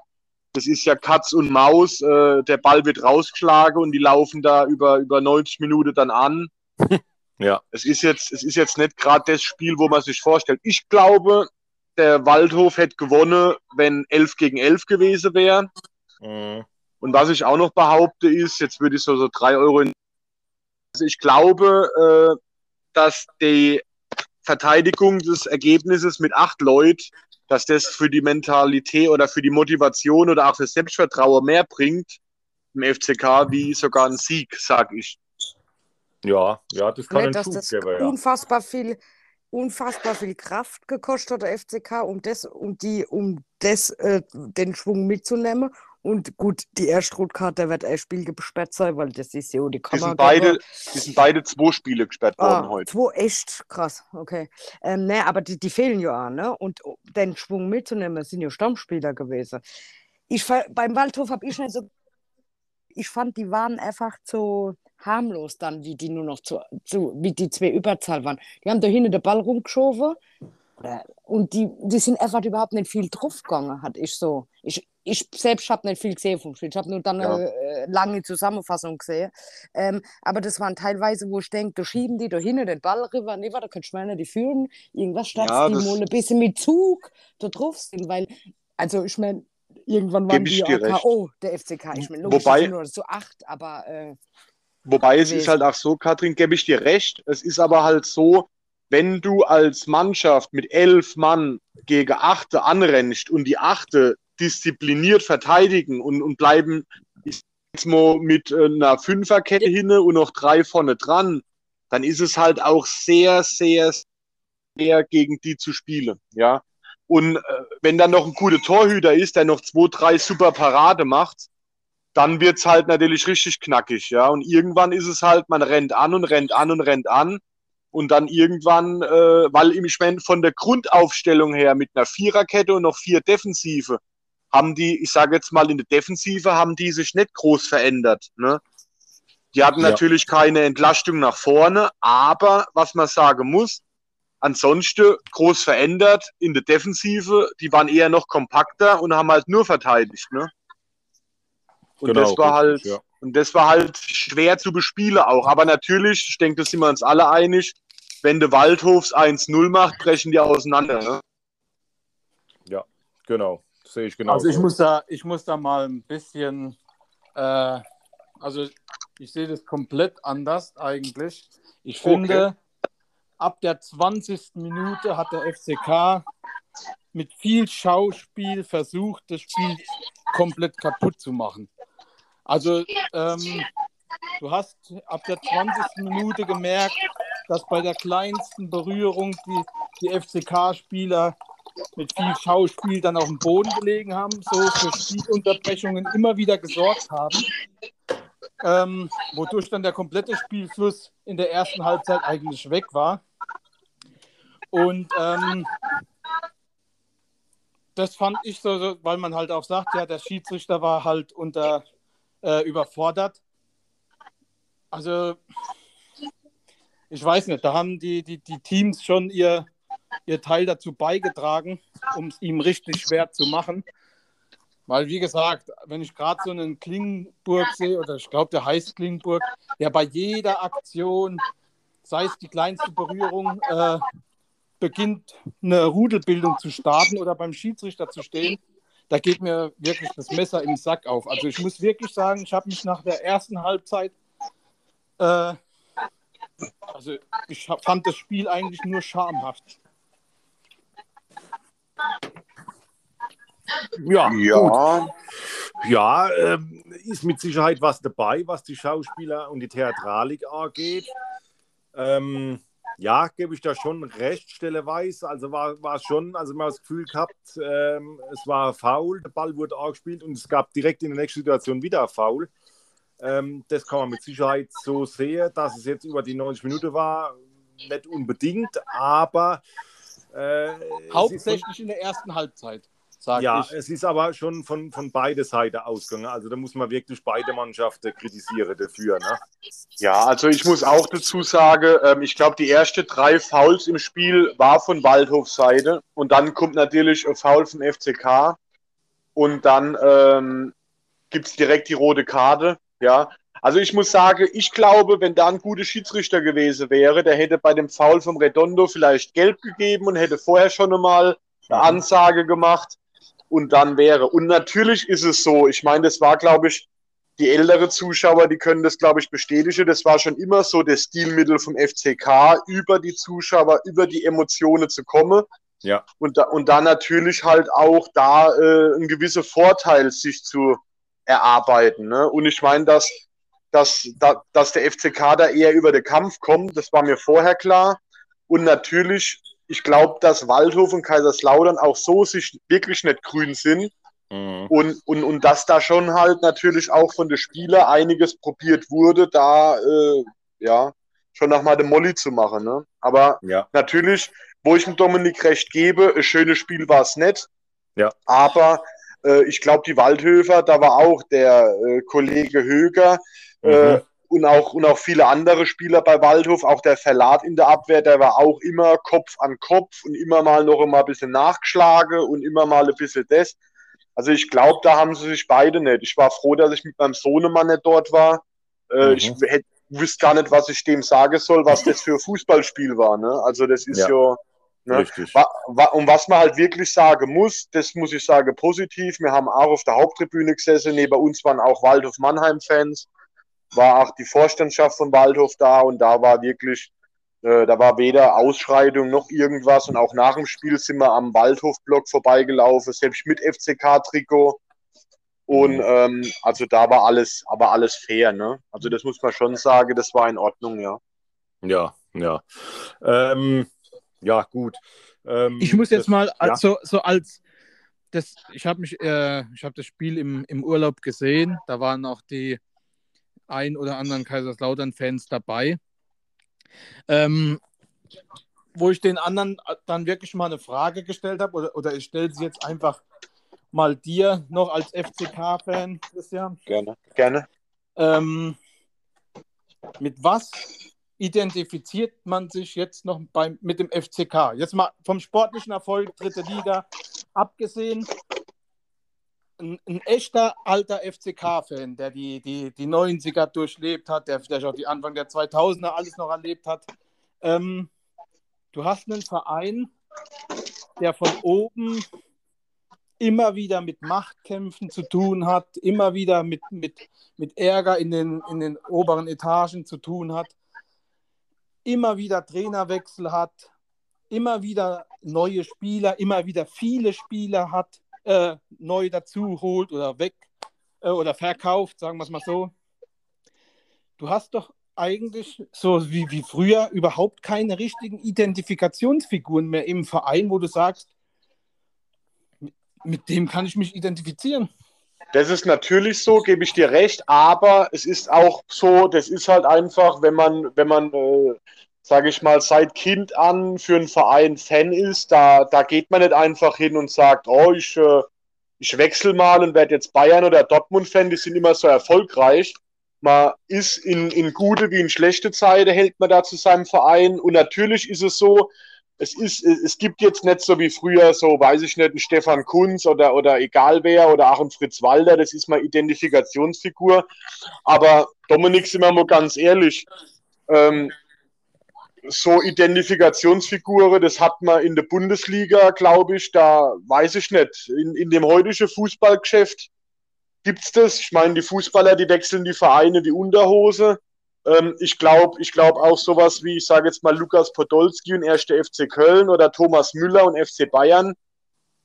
[SPEAKER 3] das ist ja Katz und Maus, äh, der Ball wird rausgeschlagen und die laufen da über, über 90 Minuten dann an.
[SPEAKER 1] Ja.
[SPEAKER 3] Es ist jetzt, es ist jetzt nicht gerade das Spiel, wo man sich vorstellt. Ich glaube, der Waldhof hätte gewonnen, wenn 11 gegen 11 gewesen wäre.
[SPEAKER 1] Mhm.
[SPEAKER 3] Und was ich auch noch behaupte ist, jetzt würde ich so, so drei Euro in. Also ich glaube, äh, dass die Verteidigung des Ergebnisses mit acht Leuten, dass das für die Mentalität oder für die Motivation oder auch für Selbstvertrauen mehr bringt im FCK wie sogar ein Sieg, sag ich.
[SPEAKER 1] Ja, ja, das kann
[SPEAKER 4] Nicht,
[SPEAKER 1] ein
[SPEAKER 4] dass
[SPEAKER 1] Schub
[SPEAKER 4] das
[SPEAKER 1] geben, ja.
[SPEAKER 4] unfassbar viel, unfassbar viel Kraft gekostet hat, der FCK, um das, um die, um das, äh, den Schwung mitzunehmen. Und gut, die erste Rotkarte wird ein Spiel gesperrt sein, weil das ist ja die
[SPEAKER 3] Die
[SPEAKER 4] Kamera.
[SPEAKER 3] sind beide, die sind beide zwei Spiele gesperrt worden
[SPEAKER 4] Ah,
[SPEAKER 3] heute.
[SPEAKER 4] zwei echt krass, okay. Ähm, ne, aber die, die fehlen ja auch, ne? Und um den Schwung mitzunehmen, sind ja Stammspieler gewesen. Ich, ver- beim Waldhof habe ich nicht so. Ich fand, die waren einfach so harmlos dann, wie die nur noch zu, zu wie die zwei Überzahl waren. Die haben da hinten den Ball rumgeschoben oder- und die, die sind einfach überhaupt nicht viel draufgegangen, hatte ich so. Ich, ich selbst habe nicht viel gesehen vom Spiel. Ich habe nur dann
[SPEAKER 3] Ja.
[SPEAKER 4] eine äh, lange Zusammenfassung gesehen. Ähm, aber das waren teilweise, wo ich denke, da schieben die da hinten den Ball rüber. Nee, warte, da kannst du mal nicht die führen. Irgendwas statt
[SPEAKER 3] Ja,
[SPEAKER 4] die
[SPEAKER 3] das-
[SPEAKER 4] mal ein bisschen mit Zug da drauf sind. Weil, also ich meine, irgendwann waren die ja. K.O., der FCK. Ich meine, logisch,
[SPEAKER 3] Wobei-
[SPEAKER 4] nur zu acht, aber äh,
[SPEAKER 3] Wobei es ist halt auch so, Katrin, gebe ich dir recht. Es ist aber halt so, wenn du als Mannschaft mit elf Mann gegen Achte anrennst und die Achte diszipliniert verteidigen und, und bleiben jetzt mal mit äh, einer Fünferkette hinne und noch drei vorne dran, dann ist es halt auch sehr, sehr, sehr gegen die zu spielen. Ja. Und äh, wenn dann noch ein guter Torhüter ist, der noch zwei, drei super Parade macht, dann wird's halt natürlich richtig knackig, ja. Und irgendwann ist es halt, man rennt an und rennt an und rennt an. Und dann irgendwann, äh, weil ich mein, von der Grundaufstellung her mit einer Viererkette und noch vier Defensive, haben die, ich sage jetzt mal in der Defensive, haben die sich nicht groß verändert. Ne? Die hatten
[SPEAKER 1] Ja.
[SPEAKER 3] natürlich keine Entlastung nach vorne, aber was man sagen muss, ansonsten groß verändert in der Defensive, die waren eher noch kompakter und haben halt nur verteidigt. Ne? Und
[SPEAKER 1] Genau,
[SPEAKER 3] das war halt,
[SPEAKER 1] ja.
[SPEAKER 3] und das war halt schwer zu bespielen auch. Aber natürlich, ich denke, da sind wir uns alle einig, wenn der Waldhofs 1-0 macht, brechen die auseinander. Ne?
[SPEAKER 1] Genau, sehe ich genau.
[SPEAKER 2] Also ich muss da, ich muss da mal ein bisschen, äh, also ich sehe das komplett anders eigentlich. Ich finde, ab der 20. Minute hat der FCK mit viel Schauspiel versucht, das Spiel komplett kaputt zu machen. Also ähm, du hast ab der 20. Minute gemerkt, dass bei der kleinsten Berührung die, die FCK-Spieler mit viel Schauspiel dann auf dem Boden gelegen haben, so für Spielunterbrechungen immer wieder gesorgt haben, ähm, wodurch dann der komplette Spielfluss in der ersten Halbzeit eigentlich weg war. Und ähm, das fand ich so, weil man halt auch sagt, ja, der Schiedsrichter war halt unter äh, überfordert. Also ich weiß nicht, da haben die, die, die Teams schon ihr, ihr Teil dazu beigetragen, um es ihm richtig schwer zu machen. Weil, wie gesagt, wenn ich gerade so einen Klingenburg sehe, oder ich glaube, der heißt Klingenburg, der bei jeder Aktion, sei es die kleinste Berührung, äh, beginnt eine Rudelbildung zu starten oder beim Schiedsrichter zu stehen, da geht mir wirklich das Messer im Sack auf. Also ich muss wirklich sagen, ich habe mich nach der ersten Halbzeit, äh, also ich fand das Spiel eigentlich nur schamhaft.
[SPEAKER 1] Ja, gut.
[SPEAKER 3] Ja,
[SPEAKER 1] Ja, ähm, ist mit Sicherheit was dabei, was die Schauspieler und die Theatralik angeht. Ähm, ja, gebe ich da schon recht, stelleweise. Also war, war es schon, also man hat das Gefühl gehabt, ähm, es war faul, der Ball wurde angespielt und es gab direkt in der nächsten Situation wieder Foul. Ähm, das kann man mit Sicherheit so sehen, dass es jetzt über die 90 Minuten war, nicht unbedingt, aber äh,
[SPEAKER 2] Hauptsächlich in der ersten Halbzeit, sage
[SPEAKER 1] ja,
[SPEAKER 2] ich.
[SPEAKER 1] es ist aber schon von, von beide Seiten ausgegangen. Also da muss man wirklich beide Mannschaften kritisieren dafür. Ne?
[SPEAKER 3] ja, also ich muss auch dazu sagen, ähm, ich glaube, die ersten drei Fouls im Spiel war von Waldhofs Seite und dann kommt natürlich ein Foul vom FCK und dann ähm, gibt es direkt die rote Karte. Ja, also ich muss sagen, ich glaube, wenn da ein guter Schiedsrichter gewesen wäre, der hätte bei dem Foul vom Redondo vielleicht gelb gegeben und hätte vorher schon einmal eine Ansage gemacht und dann wäre. Und natürlich ist es so, ich meine, das war, glaube ich, die ältere Zuschauer, die können das, glaube ich, bestätigen. Das war schon immer so das Stilmittel vom FCK, über die Zuschauer, über die Emotionen zu kommen.
[SPEAKER 1] Ja.
[SPEAKER 3] Und da, und da natürlich halt auch da äh, ein gewisser Vorteil sich zu erarbeiten. Ne? Und ich meine, dass, dass, da- dass der FCK da eher über den Kampf kommt, das war mir vorher klar. Und natürlich, ich glaube, dass Waldhof und Kaiserslautern auch so sich wirklich nicht grün sind.
[SPEAKER 1] Mhm.
[SPEAKER 3] Und, und, und dass da schon halt natürlich auch von den Spielern einiges probiert wurde, da äh, ja schon nochmal den Molly zu machen. Ne? Aber
[SPEAKER 1] Ja,
[SPEAKER 3] natürlich, wo ich dem Dominik recht gebe, ein schönes Spiel war es nicht.
[SPEAKER 1] Ja.
[SPEAKER 3] Aber äh, ich glaube, die Waldhöfer, da war auch der äh, Kollege Höger äh,
[SPEAKER 1] Mhm.
[SPEAKER 3] Und, auch, und auch viele andere Spieler bei Waldhof, auch der Verlat in der Abwehr, der war auch immer Kopf an Kopf und immer mal noch mal ein bisschen nachgeschlagen und immer mal ein bisschen das. Also ich glaube, da haben sie sich beide nicht. Ich war froh, dass ich mit meinem Sohnemann nicht dort war. Äh, mhm. Ich hätte wüsste gar nicht, was ich dem sagen soll, was das für ein Fußballspiel war. Ne? Also das ist ja, ja ne? Richtig. Und was man halt wirklich sagen muss, das muss ich sagen positiv. Wir haben auch auf der Haupttribüne gesessen. Neben uns waren auch Waldhof Mannheim-Fans. War auch die Vorstandschaft von Waldhof da und da war wirklich äh, da war weder Ausschreitung noch irgendwas und auch nach dem Spiel sind wir am Waldhofblock vorbeigelaufen, selbst mit FCK-Trikot. Und mhm. ähm, also da war alles, aber alles fair, ne? Also das muss man schon sagen, das war in Ordnung, ja.
[SPEAKER 1] Ja, ja. Ähm, ja, gut.
[SPEAKER 2] Ähm, ich muss jetzt das, mal also, ja. so als das, ich habe mich, äh, ich habe das Spiel im, im Urlaub gesehen. Da waren auch die ein oder anderen Kaiserslautern-Fans dabei. Ähm, wo ich den anderen dann wirklich mal eine Frage gestellt habe, oder, oder ich stelle sie jetzt einfach mal dir noch als FCK-Fan, Christian.
[SPEAKER 3] Gerne, gerne.
[SPEAKER 2] Ähm, mit was identifiziert man sich jetzt noch beim, mit dem FCK? Jetzt mal vom sportlichen Erfolg, dritte Liga, abgesehen. Ein, ein echter alter FCK-Fan, der die, die, die 90er durchlebt hat, der vielleicht auch die Anfang der 2000er alles noch erlebt hat, ähm, du hast einen Verein, der von oben immer wieder mit Machtkämpfen zu tun hat, immer wieder mit, mit, mit Ärger in den, in den oberen Etagen zu tun hat, immer wieder Trainerwechsel hat, immer wieder neue Spieler, immer wieder viele Spieler hat, äh, neu dazu holt oder weg äh, oder verkauft, sagen wir es mal so. Du hast doch eigentlich so wie, wie früher überhaupt keine richtigen Identifikationsfiguren mehr im Verein, wo du sagst, mit dem kann ich mich identifizieren.
[SPEAKER 3] Das ist natürlich so, gebe ich dir recht, aber es ist auch so, das ist halt einfach, wenn man, wenn man, äh, sage ich mal, seit Kind an für einen Verein Fan ist, da, da geht man nicht einfach hin und sagt, oh, ich, äh, ich wechsle mal und werde jetzt Bayern oder Dortmund-Fan, die sind immer so erfolgreich man ist in, in gute wie in schlechte Zeiten, hält man da zu seinem Verein. Und natürlich ist es so, es, ist, es gibt jetzt nicht so wie früher, so weiß ich nicht, ein Stefan Kunz oder, oder egal wer oder auch ein Fritz Walder, das ist mal Identifikationsfigur. Aber Dominik, sind wir mal ganz ehrlich, ähm, so Identifikationsfiguren, das hat man in der Bundesliga, glaube ich, da weiß ich nicht. In, in dem heutigen Fußballgeschäft gibt's das. Ich meine, die Fußballer, die wechseln die Vereine die Unterhose. Ähm, ich glaube ich glaub auch sowas wie, ich sage jetzt mal, Lukas Podolski und 1. FC Köln oder Thomas Müller und FC Bayern.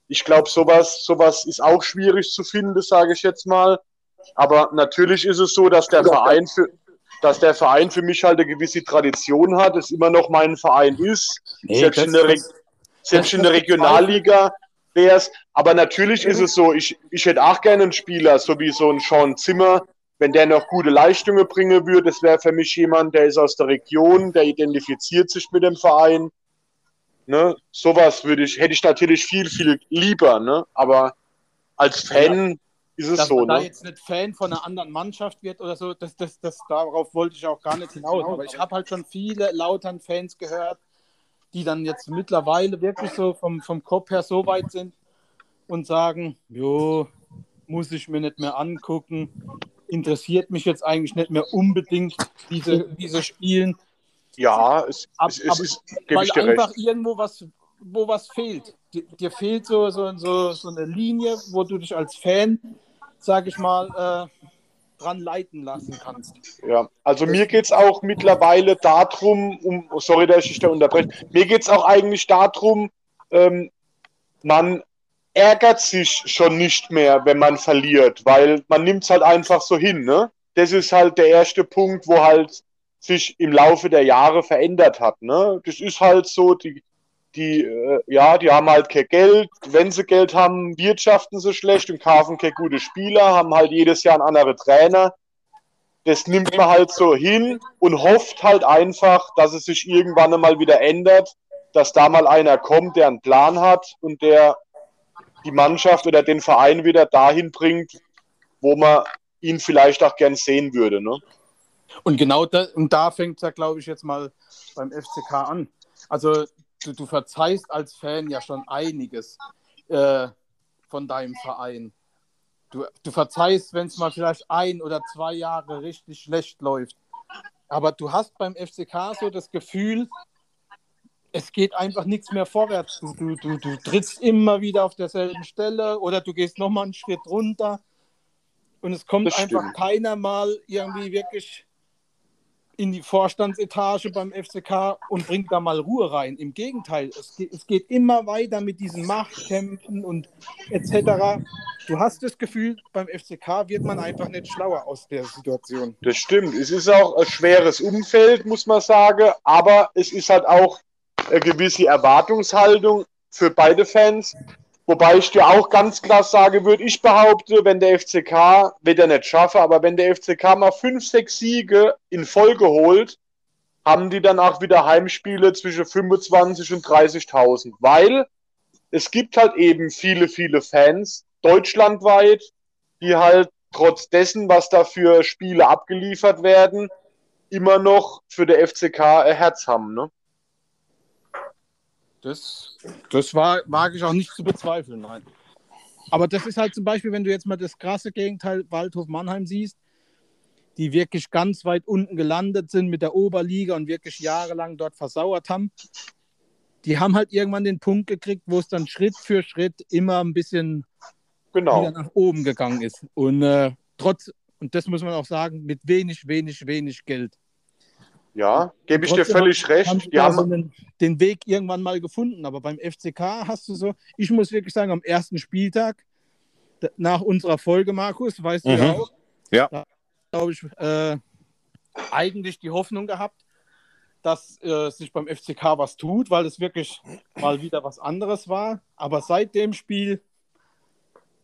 [SPEAKER 3] Ich glaube, sowas, sowas ist auch schwierig zu finden, sage ich jetzt mal. Aber natürlich ist es so, dass der Verein für, dass der Verein für mich halt eine gewisse Tradition hat, es immer noch mein Verein ist. Nee, selbst in der, Re selbst in der Regionalliga wäre es. Aber natürlich ist es so, ich, ich hätte auch gerne einen Spieler, so wie so ein Sean Zimmer, wenn der noch gute Leistungen bringen würde. Das wäre für mich jemand, der ist aus der Region, der identifiziert sich mit dem Verein. Ne? Sowas würde ich, hätte ich natürlich viel, viel lieber, ne? Aber als Fan. Ist es
[SPEAKER 2] Dass
[SPEAKER 3] so.
[SPEAKER 2] Dass man
[SPEAKER 3] ne?
[SPEAKER 2] da jetzt nicht Fan von einer anderen Mannschaft wird oder so, das, das, das, darauf wollte ich auch gar nicht hinaus. Aber ich habe halt schon viele Lautern-Fans gehört, die dann jetzt mittlerweile wirklich so vom, vom Kopf her so weit sind und sagen, jo, muss ich mir nicht mehr angucken, interessiert mich jetzt eigentlich nicht mehr unbedingt, diese, diese Spielen.
[SPEAKER 3] Ja, es,
[SPEAKER 2] ab, es, es ist, weil einfach recht. irgendwo was, wo was fehlt. Dir, dir fehlt so, so, so, so eine Linie, wo du dich als Fan, sag ich mal, äh, dran leiten lassen kannst.
[SPEAKER 3] Ja, also mir geht es auch mittlerweile darum, um, sorry, dass ich da unterbreche, mir geht es auch eigentlich darum, ähm, man ärgert sich schon nicht mehr, wenn man verliert, weil man nimmt es halt einfach so hin. Ne? Das ist halt der erste Punkt, wo halt sich im Laufe der Jahre verändert hat. Ne? Das ist halt so, die, die, äh, ja, die haben halt kein Geld. Wenn sie Geld haben, wirtschaften sie schlecht und kaufen keine gute Spieler, haben halt jedes Jahr einen anderen Trainer. Das nimmt man halt so hin und hofft halt einfach, dass es sich irgendwann einmal wieder ändert, dass da mal einer kommt, der einen Plan hat und der die Mannschaft oder den Verein wieder dahin bringt, wo man ihn vielleicht auch gern sehen würde. Ne?
[SPEAKER 2] Und genau da, da fängt es ja, glaube ich, jetzt mal beim FCK an. Also du, du verzeihst als Fan ja schon einiges äh, von deinem Verein. Du, du verzeihst, wenn es mal vielleicht ein oder zwei Jahre richtig schlecht läuft. Aber du hast beim FCK so das Gefühl, es geht einfach nichts mehr vorwärts. Du, du, du, du trittst immer wieder auf derselben Stelle oder du gehst nochmal einen Schritt runter und es kommt
[SPEAKER 3] Das
[SPEAKER 2] einfach
[SPEAKER 3] stimmt.
[SPEAKER 2] keiner mal irgendwie wirklich in die Vorstandsetage beim FCK und bringt da mal Ruhe rein. Im Gegenteil, es geht, es geht immer weiter mit diesen Machtkämpfen und etc. Du hast das Gefühl, beim FCK wird man einfach nicht schlauer aus der Situation.
[SPEAKER 3] Das stimmt. Es ist auch ein schweres Umfeld, muss man sagen, aber es ist halt auch eine gewisse Erwartungshaltung für beide Fans. Wobei ich dir auch ganz klar sagen würde, ich behaupte, wenn der FCK, wird er nicht schaffen, aber wenn der FCK mal fünf, sechs Siege in Folge holt, haben die dann auch wieder Heimspiele zwischen 25 und 30.000. Weil es gibt halt eben viele, viele Fans, deutschlandweit, die halt trotz dessen, was da für Spiele abgeliefert werden, immer noch für der FCK ein Herz haben. Ne?
[SPEAKER 2] Das, das war, mag ich auch nicht zu bezweifeln, nein. Aber das ist halt zum Beispiel, wenn du jetzt mal das krasse Gegenteil Waldhof Mannheim siehst, die wirklich ganz weit unten gelandet sind mit der Oberliga und wirklich jahrelang dort versauert haben. Die haben halt irgendwann den Punkt gekriegt, wo es dann Schritt für Schritt immer ein bisschen
[SPEAKER 3] Genau.
[SPEAKER 2] wieder nach oben gegangen ist. Und äh, trotz, und das muss man auch sagen, mit wenig, wenig, wenig Geld.
[SPEAKER 3] Ja, gebe ich dir völlig
[SPEAKER 2] haben
[SPEAKER 3] recht. Die
[SPEAKER 2] da so
[SPEAKER 3] haben,
[SPEAKER 2] einen, den Weg irgendwann mal gefunden. Aber beim FCK hast du so, ich muss wirklich sagen, am ersten Spieltag nach unserer Folge, Markus, weißt du
[SPEAKER 1] Mhm.
[SPEAKER 2] ja auch,
[SPEAKER 1] Ja.
[SPEAKER 2] da glaube ich, äh, eigentlich die Hoffnung gehabt, dass äh, sich beim FCK was tut, weil es wirklich mal wieder was anderes war. Aber seit dem Spiel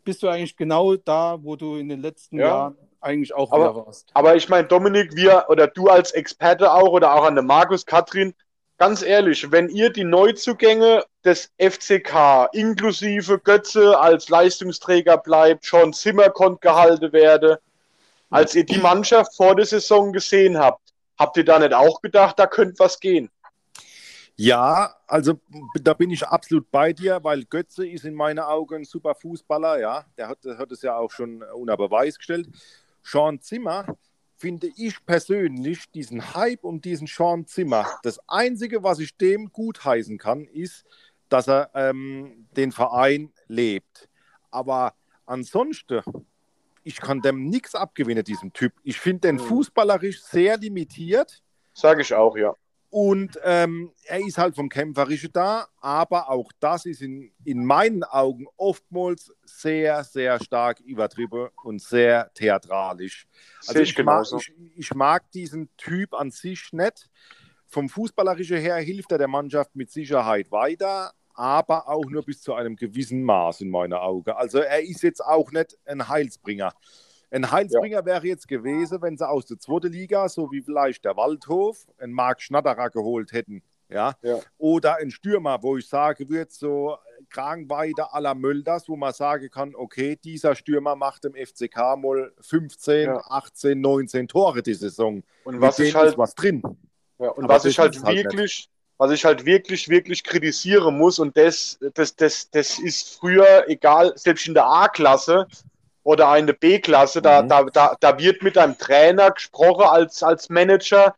[SPEAKER 2] bist du eigentlich genau da, wo du in den letzten
[SPEAKER 3] Ja.
[SPEAKER 2] Jahren eigentlich auch
[SPEAKER 3] Aber-
[SPEAKER 2] wieder warst.
[SPEAKER 3] aber ich meine, Dominik, wir oder du als Experte auch oder auch an der Markus, Katrin, ganz ehrlich, wenn ihr die Neuzugänge des FCK inklusive Götze als Leistungsträger bleibt, Sean Zimmer konnte gehalten werden, als ihr die Mannschaft vor der Saison gesehen habt, habt ihr da nicht auch gedacht, da könnte was gehen?
[SPEAKER 1] Ja, also da bin ich absolut bei dir, weil Götze ist in meinen Augen ein super Fußballer, ja. Der hat, hat es ja auch schon unter Beweis gestellt. Sean Zimmer finde ich persönlich diesen Hype um diesen Sean Zimmer. Das Einzige, was ich dem gutheißen kann, ist, dass er ähm, den Verein lebt. Aber ansonsten, ich kann dem nichts abgewinnen, diesem Typ. Ich finde den
[SPEAKER 3] Mhm.
[SPEAKER 1] fußballerisch sehr limitiert.
[SPEAKER 3] Sage ich auch, ja.
[SPEAKER 1] Und ähm, er ist halt vom Kämpferischen da, aber auch das ist in, in meinen Augen oftmals sehr, sehr stark übertrieben und sehr theatralisch. Also
[SPEAKER 3] ich
[SPEAKER 1] ich, mag, ich, ich mag diesen Typ an sich nicht. Vom Fußballerischen her hilft er der Mannschaft mit Sicherheit weiter, aber auch nur bis zu einem gewissen Maß in meinen Augen. Also er ist jetzt auch nicht ein Heilsbringer. Ein Heilsbringer wäre jetzt gewesen, wenn sie aus der zweiten Liga, so wie vielleicht der Waldhof, einen Marc Schnatterer geholt hätten. Ja?
[SPEAKER 3] Ja.
[SPEAKER 1] Oder ein Stürmer, wo ich sage, wird so Kragenweite à la Mölders, wo man sagen kann, okay, dieser Stürmer macht im FCK mal 15,
[SPEAKER 3] Ja.
[SPEAKER 1] 18, 19 Tore die Saison.
[SPEAKER 3] Und was ich
[SPEAKER 1] denen
[SPEAKER 3] halt
[SPEAKER 1] ist was drin.
[SPEAKER 3] Ja, und
[SPEAKER 1] Aber
[SPEAKER 3] was ich halt
[SPEAKER 1] ist halt
[SPEAKER 3] wirklich, was ich halt wirklich, wirklich kritisieren muss, und das, das, das, das ist früher egal, selbst in der A-Klasse oder in der B-Klasse, da,
[SPEAKER 1] Mhm.
[SPEAKER 3] da, da, da wird mit einem Trainer gesprochen als, als Manager,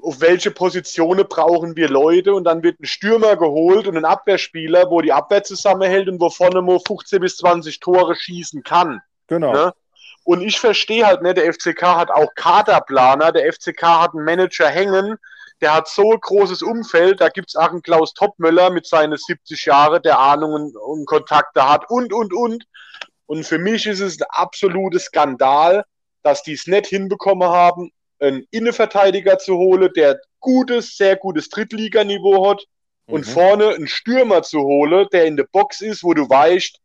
[SPEAKER 3] auf welche Positionen brauchen wir Leute und dann wird ein Stürmer geholt und ein Abwehrspieler, wo die Abwehr zusammenhält und wo vorne nur 15 bis 20 Tore schießen kann.
[SPEAKER 1] Genau.
[SPEAKER 3] Ne? Und ich verstehe halt nicht, der FCK hat auch Kaderplaner, der FCK hat einen Manager hängen, der hat so ein großes Umfeld, da gibt es auch einen Klaus Toppmöller mit seinen 70 Jahren, der Ahnungen und Kontakte hat und, und, und. Und für mich ist es ein absoluter Skandal, dass die es nicht hinbekommen haben, einen Innenverteidiger zu holen, der gutes, sehr gutes Drittliganiveau hat und
[SPEAKER 1] Mhm.
[SPEAKER 3] vorne einen Stürmer zu holen, der in der Box ist, wo du weißt,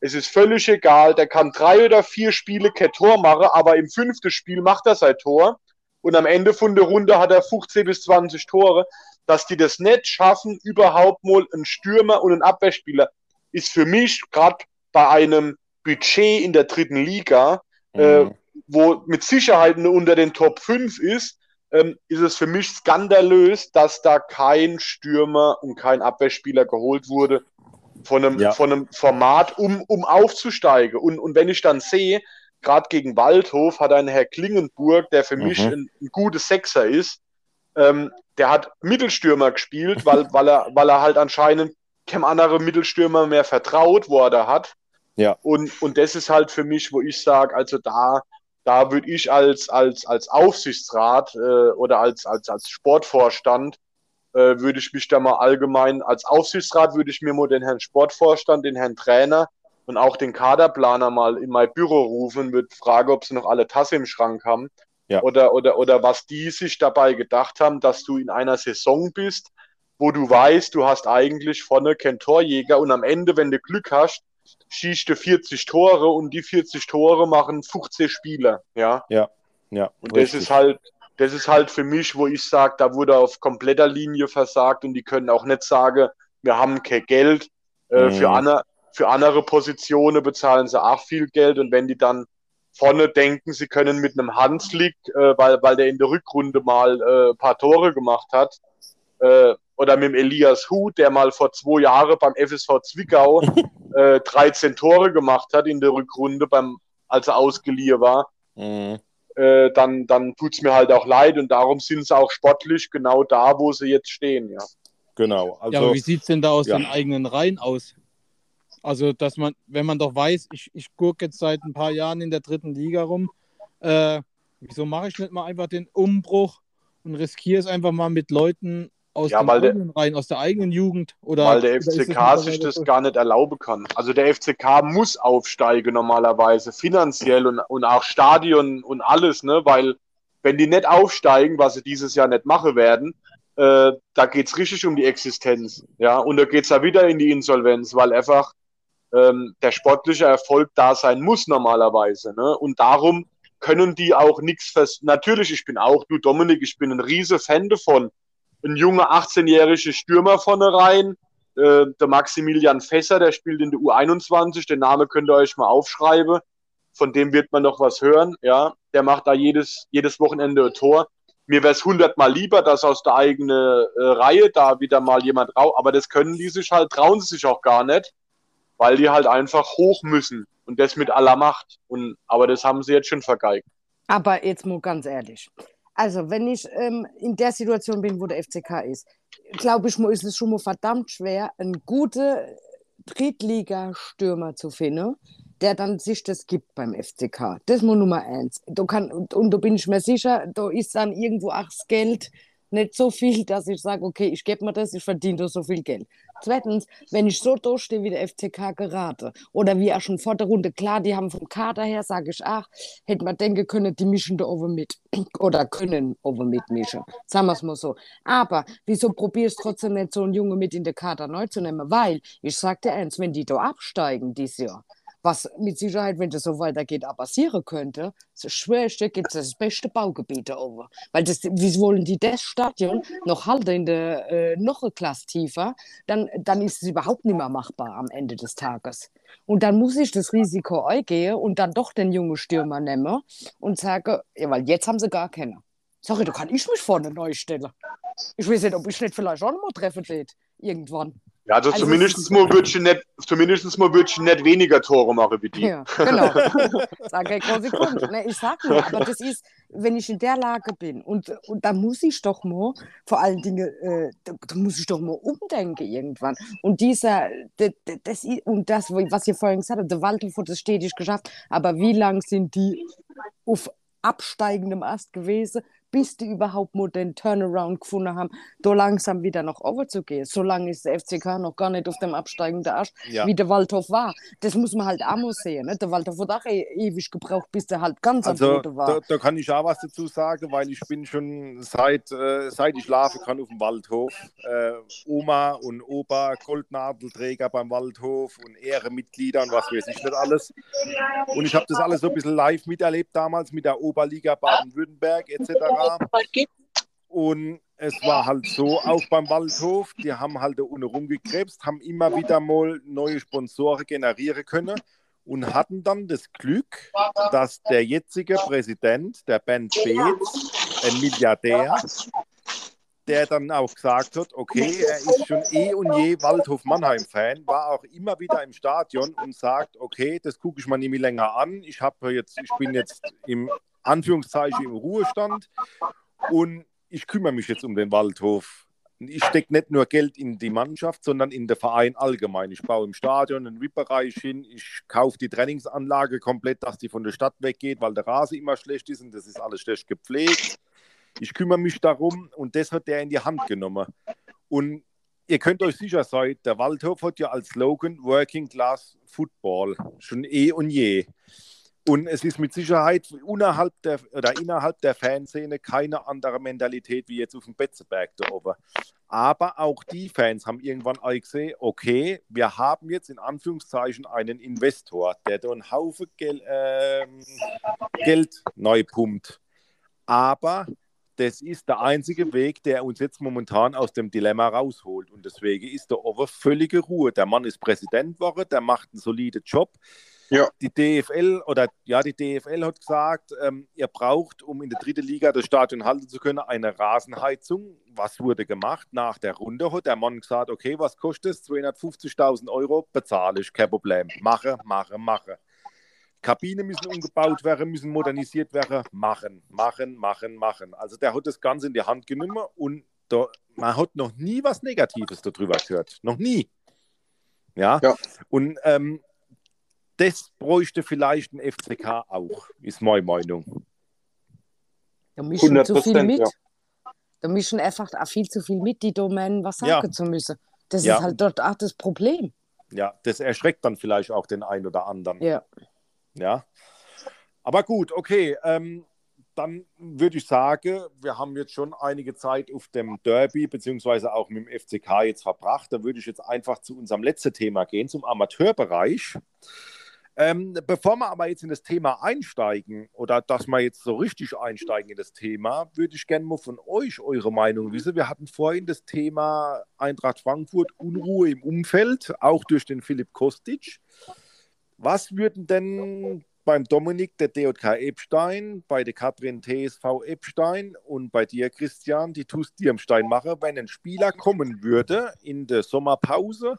[SPEAKER 3] es ist völlig egal, der kann drei oder vier Spiele kein Tor machen, aber im fünften Spiel macht er sein Tor und am Ende von der Runde hat er 15 bis 20 Tore. Dass die das nicht schaffen, überhaupt mal einen Stürmer und einen Abwehrspieler, ist für mich gerade bei einem Budget in der dritten Liga, äh,
[SPEAKER 1] Mhm.
[SPEAKER 3] wo mit Sicherheit unter den Top 5 ist, ähm, ist es für mich skandalös, dass da kein Stürmer und kein Abwehrspieler geholt wurde. von einem,
[SPEAKER 1] Ja.
[SPEAKER 3] von einem Format, um, um aufzusteigen. Und, und wenn ich dann sehe, gerade gegen Waldhof hat ein Herr Klingenburg, der für mich
[SPEAKER 1] Mhm.
[SPEAKER 3] ein, ein gutes Sechser ist, ähm, der hat Mittelstürmer gespielt, weil, weil, er, weil er halt anscheinend keinem anderen Mittelstürmer mehr vertraut, wo er da hat.
[SPEAKER 1] Ja.
[SPEAKER 3] Und, und das ist halt für mich, wo ich sage, also da, da würde ich als, als, als Aufsichtsrat äh, oder als, als, als Sportvorstand, äh, würde ich mich da mal allgemein, als Aufsichtsrat würde ich mir mal den Herrn Sportvorstand, den Herrn Trainer und auch den Kaderplaner mal in mein Büro rufen, würde fragen, ob sie noch alle Tasse im Schrank haben.
[SPEAKER 1] Ja.
[SPEAKER 3] Oder, oder, oder was die sich dabei gedacht haben, dass du in einer Saison bist, wo du weißt, du hast eigentlich vorne keinen Torjäger und am Ende, wenn du Glück hast, schießt du 40 Tore und die 40 Tore machen 15 Spieler, ja.
[SPEAKER 1] Ja,
[SPEAKER 3] Und das ist halt, das ist halt für mich, wo ich sage, da wurde auf kompletter Linie versagt und die können auch nicht sagen, wir haben kein Geld. Äh,
[SPEAKER 1] Mhm.
[SPEAKER 3] für, andere, für andere Positionen bezahlen sie auch viel Geld und wenn die dann vorne denken, sie können mit einem Hanslik, äh, weil, weil der in der Rückrunde mal äh, ein paar Tore gemacht hat, äh, oder mit dem Elias Huth, der mal vor zwei Jahren beim FSV Zwickau äh, 13 Tore gemacht hat in der Rückrunde, beim, als er ausgeliehen war
[SPEAKER 1] Mhm.
[SPEAKER 3] äh, dann, dann tut's mir halt auch leid und darum sind sie auch sportlich genau da, wo sie jetzt stehen, ja.
[SPEAKER 1] Genau. Also,
[SPEAKER 2] ja, aber wie sieht es denn da aus
[SPEAKER 1] ja.
[SPEAKER 2] den eigenen Reihen aus? Also, dass man, wenn man doch weiß, ich, ich gucke jetzt seit ein paar Jahren in der dritten Liga rum, äh, wieso mache ich nicht mal einfach den Umbruch und riskiere es einfach mal mit Leuten aus
[SPEAKER 3] Ja, der-
[SPEAKER 2] eigenen Reihen, aus der eigenen Jugend? Oder,
[SPEAKER 3] Weil der
[SPEAKER 2] es
[SPEAKER 3] FCK
[SPEAKER 2] mittlerweile
[SPEAKER 3] sich das gar nicht erlauben kann. Also der FCK muss aufsteigen normalerweise, finanziell und, und auch Stadion und alles, ne? Weil wenn die nicht aufsteigen, was sie dieses Jahr nicht machen werden, äh, da geht's richtig um die Existenz. Ja, und da geht's ja wieder in die Insolvenz, weil einfach ähm, der sportliche Erfolg da sein muss normalerweise. Ne? Und darum können die auch nichts fest. Natürlich, ich bin auch, du Dominik, ich bin ein riese Fan davon. Ein junger 18-jähriger Stürmer vorne rein, äh, der Maximilian Fässer, der spielt in der U21, den Namen könnt ihr euch mal aufschreiben. Von dem wird man noch was hören, ja. Der macht da jedes, jedes Wochenende ein Tor. Mir wäre es hundertmal lieber, dass aus der eigenen äh, Reihe da wieder mal jemand raus, aber das können die sich halt, trauen sie sich auch gar nicht, weil die halt einfach hoch müssen und das mit aller Macht. Und, aber das haben sie jetzt schon vergeigt.
[SPEAKER 4] Aber jetzt mal ganz ehrlich. Also, wenn ich ähm, in der Situation bin, wo der FCK ist, glaube ich, ist es schon mal verdammt schwer, einen guten Drittliga-Stürmer zu finden, der dann sich das gibt beim FCK. Das ist mal Nummer eins. Da kann, und, und da bin ich mir sicher, da ist dann irgendwo auch das Geld nicht so viel, dass ich sage, okay, ich gebe mir das, ich verdiene da so viel Geld. Zweitens, wenn ich so durchstehe wie der FCK gerade oder wie auch schon vor der Runde, klar, die haben vom Kader her, sage ich, ach, hätte man denken können, die mischen da over mit oder können over mitmischen. Sagen wir es mal so. Aber wieso probierst du trotzdem nicht so einen Junge mit in den Kader neu zu nehmen? Weil, ich sag dir eins, wenn die da absteigen dieses Jahr, was mit Sicherheit, wenn das so weitergeht, auch passieren könnte, ich dir, gibt es das beste Baugebiet oben. Weil das, wie wollen die das Stadion noch halten in der äh, noch eine Klasse tiefer, dann, dann ist es überhaupt nicht mehr machbar am Ende des Tages. Und dann muss ich das Risiko eingehen und dann doch den jungen Stürmer nehmen und sage, ja, weil jetzt haben sie gar keine. Sorry, da kann ich mich vorne neu stellen. Ich weiß nicht, ob ich nicht vielleicht auch noch mal treffen will, irgendwann.
[SPEAKER 3] Ja, also,
[SPEAKER 4] Also
[SPEAKER 3] zumindest mal würde ich nicht, zumindest mal ich nicht weniger Tore machen wie die.
[SPEAKER 4] Ja, genau. Sag ich große Kunst. Ne, ich sag nur, aber das ist, wenn ich in der Lage bin und, und da muss ich doch mal, vor allen Dingen, äh, da, da muss ich doch mal umdenken irgendwann. Und dieser, das, das, und das, was ihr vorhin gesagt habt, der Waldhof hat es stetig geschafft, aber wie lang sind die auf absteigendem Ast gewesen, bis die überhaupt mal den Turnaround gefunden haben, da langsam wieder noch overzugehen. So lange ist der FCK noch gar nicht auf dem absteigenden Ast,
[SPEAKER 1] Ja.
[SPEAKER 4] wie der Waldhof war. Das muss man halt auch mal sehen. Ne? Der Waldhof hat auch e ewig gebraucht, bis der halt ganz
[SPEAKER 1] Also
[SPEAKER 4] am Boden war.
[SPEAKER 1] da, da kann ich auch was dazu sagen, weil ich bin schon seit, äh, seit ich schlafen kann auf dem Waldhof. Äh, Oma und Opa, Goldnadelträger beim Waldhof und Ehrenmitglieder und was weiß ich nicht alles. Und ich habe das alles so ein bisschen live miterlebt damals mit der Oberliga Baden-Württemberg etc. Und es war halt so, auch beim Waldhof, die haben halt da unten rumgekrebst, haben immer wieder mal neue Sponsoren generieren können und hatten dann das Glück, dass der jetzige Präsident, der Ben Beetz, ein Milliardär, der dann auch gesagt hat, okay, er ist schon eh und je Waldhof-Mannheim-Fan, war auch immer wieder im Stadion und sagt, okay, das gucke ich mal nie mehr länger an. Ich habe jetzt, ich bin jetzt im Anführungszeichen im Ruhestand und ich kümmere mich jetzt um den Waldhof. Ich stecke nicht nur Geld in die Mannschaft, sondern in den Verein allgemein. Ich baue im Stadion einen VIP-Bereich hin, ich kaufe die Trainingsanlage komplett, dass die von der Stadt weggeht, weil der Rasen immer schlecht ist und das ist alles schlecht gepflegt. Ich kümmere mich darum und das hat der in die Hand genommen. Und ihr könnt euch sicher sein, der Waldhof hat ja als Slogan Working Class Football schon eh und je. Und es ist mit Sicherheit innerhalb der, oder innerhalb der Fanszene keine andere Mentalität wie jetzt auf dem Betzeberg da oben. Aber auch die Fans haben irgendwann gesehen, okay, wir haben jetzt in Anführungszeichen einen Investor, der da einen Haufen Gel äh, Geld neu pumpt. Aber das ist der einzige Weg, der uns jetzt momentan aus dem Dilemma rausholt. Und deswegen ist da aber völlige Ruhe. Der Mann ist Präsident geworden, der macht einen soliden Job. Ja. Die DFL oder ja, die DFL hat gesagt, ähm, ihr braucht, um in der dritten Liga das Stadion halten zu können, eine Rasenheizung. Was wurde gemacht? Nach der Runde hat der Mann gesagt, okay, was kostet es? 250.000 Euro, bezahle ich, kein Problem. Mache, mache, mache. Kabinen müssen umgebaut werden, müssen modernisiert werden. Machen, machen, machen, machen. Also der hat das Ganze in die Hand genommen und da, man hat noch nie was Negatives darüber gehört. Noch nie. Ja. ja. Und ähm, das bräuchte vielleicht ein FCK auch, ist meine Meinung.
[SPEAKER 4] Da mischen zu viel mit. Ja. Da mischen einfach auch viel zu viel mit, die Domänen was sagen ja. zu müssen. Das ja. ist halt dort auch das Problem.
[SPEAKER 1] Ja, das erschreckt dann vielleicht auch den einen oder anderen.
[SPEAKER 4] Ja.
[SPEAKER 1] Ja. Aber gut, okay. Ähm, dann würde ich sagen, wir haben jetzt schon einige Zeit auf dem Derby beziehungsweise auch mit dem FCK jetzt verbracht. Da würde ich jetzt einfach zu unserem letzten Thema gehen, zum Amateurbereich. Ähm, bevor wir aber jetzt in das Thema einsteigen oder dass wir jetzt so richtig einsteigen in das Thema, würde ich gerne mal von euch eure Meinung wissen. Wir hatten vorhin das Thema Eintracht Frankfurt, Unruhe im Umfeld, auch durch den Philipp Kostic. Was würden denn beim Dominik der DJK Epstein, bei der Katrin TSV Epstein und bei dir, Christian, die TuS Dirmstein machen, wenn ein Spieler kommen würde in der Sommerpause?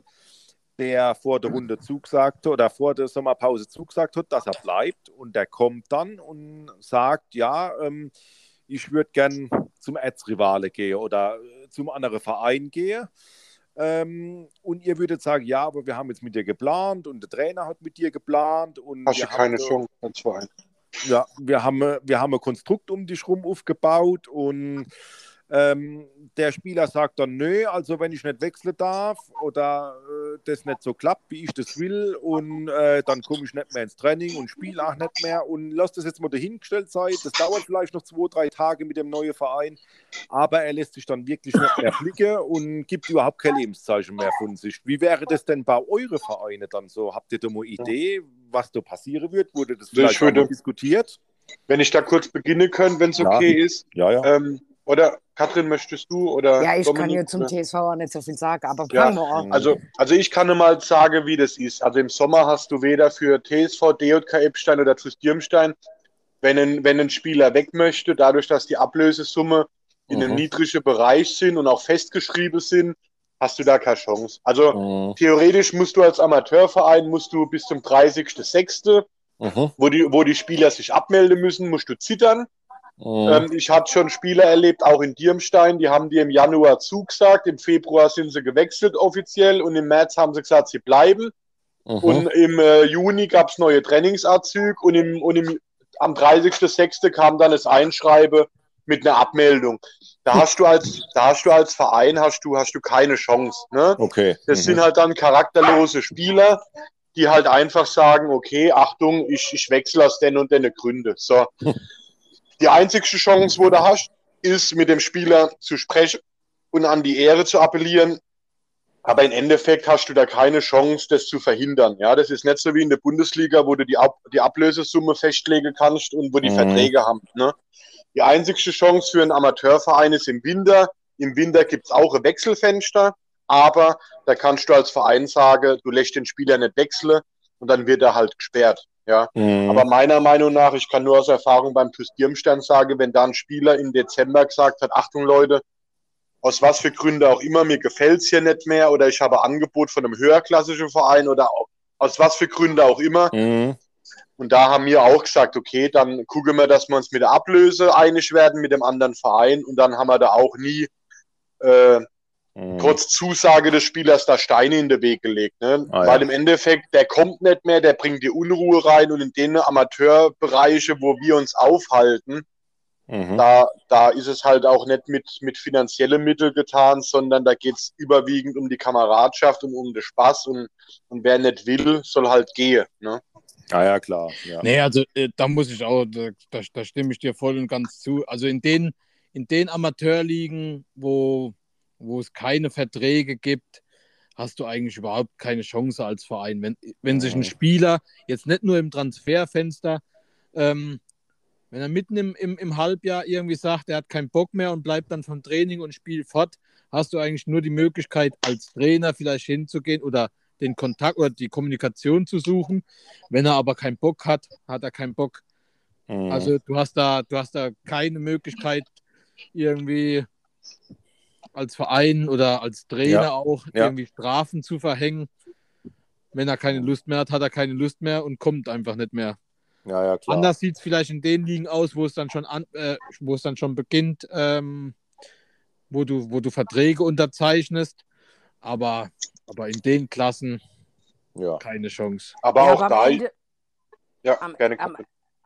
[SPEAKER 1] Der vor der Runde zugesagt oder vor der Sommerpause zugesagt hat, dass er bleibt und der kommt dann und sagt, ja, ähm, ich würde gern zum Erzrivale gehen oder äh, zum anderen Verein gehen. Ähm, und ihr würdet sagen, ja, aber wir haben jetzt mit dir geplant und der Trainer hat mit dir geplant. Und
[SPEAKER 3] Hast du keine Chance als Verein?
[SPEAKER 1] Ja, wir haben, wir haben ein Konstrukt um dich rum aufgebaut und ähm, der Spieler sagt dann, nö, also wenn ich nicht wechseln darf oder äh, das nicht so klappt, wie ich das will, und äh, dann komme ich nicht mehr ins Training und spiele auch nicht mehr und lass das jetzt mal dahingestellt sein. Das dauert vielleicht noch zwei, drei Tage mit dem neuen Verein, aber er lässt sich dann wirklich nicht mehr flicken und gibt überhaupt kein Lebenszeichen mehr von sich. Wie wäre das denn bei euren Vereinen dann so? Habt ihr da mal Idee, was da passieren wird? Wurde das vielleicht würde, diskutiert?
[SPEAKER 3] Wenn ich da kurz beginnen könnte, wenn es okay
[SPEAKER 1] ja.
[SPEAKER 3] ist.
[SPEAKER 1] Ja, ja.
[SPEAKER 3] Ähm, oder Katrin, möchtest du? Oder
[SPEAKER 4] ja, ich Dominik, kann hier zum ne? TSV auch nicht so viel sagen, aber ja,
[SPEAKER 3] an. Also, also ich kann mal sagen, wie das ist. Also im Sommer hast du weder für TSV, DJK Epstein oder TuS Dirmstein, wenn ein, wenn ein Spieler weg möchte, dadurch, dass die Ablösesumme in einem mhm. niedrigen Bereich sind und auch festgeschrieben sind, hast du da keine Chance. Also mhm. theoretisch musst du als Amateurverein, musst du bis zum 30.06., mhm. wo, die, wo die Spieler sich abmelden müssen, musst du zittern. Oh. Ähm, ich hatte schon Spieler erlebt, auch in Dirmstein, die haben dir im Januar zugesagt, im Februar sind sie gewechselt offiziell und im März haben sie gesagt, sie bleiben. Mhm. Und im äh, Juni gab es neue Trainingsanzüge und, im, und im, am 30.06. kam dann das Einschreiben mit einer Abmeldung. Da hast du als, da hast du als Verein hast du, hast du keine Chance. Ne?
[SPEAKER 1] Okay.
[SPEAKER 3] Das mhm. sind halt dann charakterlose Spieler, die halt einfach sagen, okay, Achtung, ich, ich wechsle aus den und den Gründen. So. Die einzige Chance, wo du hast, ist mit dem Spieler zu sprechen und an die Ehre zu appellieren. Aber im Endeffekt hast du da keine Chance, das zu verhindern. Ja, das ist nicht so wie in der Bundesliga, wo du die, Ab die Ablösesumme festlegen kannst und wo die mhm. Verträge haben. Ne? Die einzige Chance für einen Amateurverein ist im Winter. Im Winter gibt es auch ein Wechselfenster, aber da kannst du als Verein sagen, du lässt den Spieler nicht wechseln und dann wird er halt gesperrt. Ja, mhm. aber meiner Meinung nach, ich kann nur aus Erfahrung beim TuS Dirmstern sagen, wenn da ein Spieler im Dezember gesagt hat, Achtung Leute, aus was für Gründen auch immer, mir gefällt es hier nicht mehr oder ich habe Angebot von einem höherklassischen Verein oder aus was für Gründen auch immer. Mhm. Und da haben wir auch gesagt, okay, dann gucken wir, dass wir uns mit der Ablöse einig werden mit dem anderen Verein und dann haben wir da auch nie äh, mhm. trotz Zusage des Spielers da Steine in den Weg gelegt. Ne? Ah, Weil ja. im Endeffekt, der kommt nicht mehr, der bringt die Unruhe rein und in den Amateurbereiche, wo wir uns aufhalten, mhm. da, da ist es halt auch nicht mit, mit finanziellen Mitteln getan, sondern da geht es überwiegend um die Kameradschaft und um den Spaß und, und wer nicht will, soll halt gehen. Ne?
[SPEAKER 1] Ah ja, klar. Ja.
[SPEAKER 2] Nee, also äh, da muss ich auch, da, da, stimme ich dir voll und ganz zu. Also in den, in den Amateurligen, wo, wo es keine Verträge gibt, hast du eigentlich überhaupt keine Chance als Verein. Wenn, wenn sich ein Spieler jetzt nicht nur im Transferfenster, ähm, wenn er mitten im, im, im Halbjahr irgendwie sagt, er hat keinen Bock mehr und bleibt dann vom Training und Spiel fort, hast du eigentlich nur die Möglichkeit, als Trainer vielleicht hinzugehen oder den Kontakt oder die Kommunikation zu suchen. Wenn er aber keinen Bock hat, hat er keinen Bock. Mhm. Also du hast da, du hast da keine Möglichkeit, irgendwie als Verein oder als Trainer ja. auch ja. irgendwie Strafen zu verhängen. Wenn er keine Lust mehr hat, hat er keine Lust mehr und kommt einfach nicht mehr.
[SPEAKER 1] Ja, ja, klar.
[SPEAKER 2] Anders sieht es vielleicht in den Ligen aus, wo es dann schon an, äh, wo es dann schon beginnt, ähm, wo du, wo du Verträge unterzeichnest. Aber aber in den Klassen ja. keine Chance.
[SPEAKER 3] Aber ja, auch aber da. Ende,
[SPEAKER 4] ja, am, gerne. Am,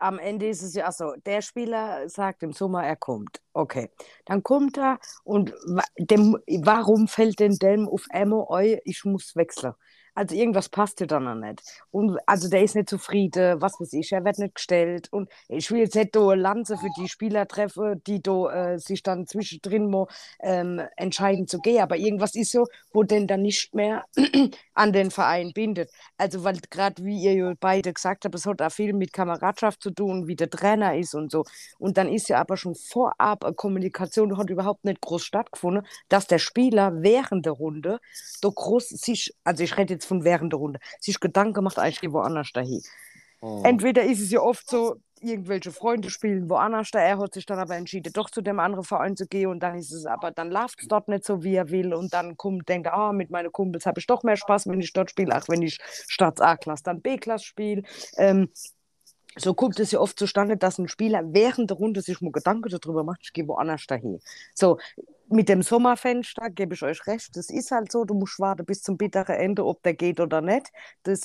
[SPEAKER 4] am Ende ist es ja so, der Spieler sagt im Sommer, er kommt. Okay, dann kommt er und dem, warum fällt denn dem auf einmal, ich muss wechseln? Also irgendwas passt ja dann noch nicht. Und also der ist nicht zufrieden, was weiß ich, er wird nicht gestellt. Und ich will jetzt nicht eine Lanze für die Spieler treffen, die da äh, sich dann zwischendrin mal ähm, entscheiden zu gehen. Aber irgendwas ist so, wo denn dann nicht mehr an den Verein bindet. Also weil gerade wie ihr beide gesagt habt, es hat auch viel mit Kameradschaft zu tun, wie der Trainer ist und so. Und dann ist ja aber schon vorab eine Kommunikation, hat überhaupt nicht groß stattgefunden, dass der Spieler während der Runde da groß sich, also ich rede jetzt jetzt von während der Runde, sich Gedanken gemacht, eigentlich gehe woanders dahin. Oh. Entweder ist es ja oft so, irgendwelche Freunde spielen woanders da, er hat sich dann aber entschieden, doch zu dem anderen Verein zu gehen und dann ist es aber, dann läuft es dort nicht so, wie er will und dann kommt, denkt er, ah, mit meinen Kumpels habe ich doch mehr Spaß, wenn ich dort spiele, auch wenn ich statt A-Klasse dann B-Klasse spiele. Ähm, so kommt es ja oft zustande, dass ein Spieler während der Runde sich mal Gedanken darüber macht, ich gehe woanders dahin. So, mit dem Sommerfenster gebe ich euch recht, das ist halt so, du musst warten bis zum bitteren Ende, ob der geht oder nicht. Das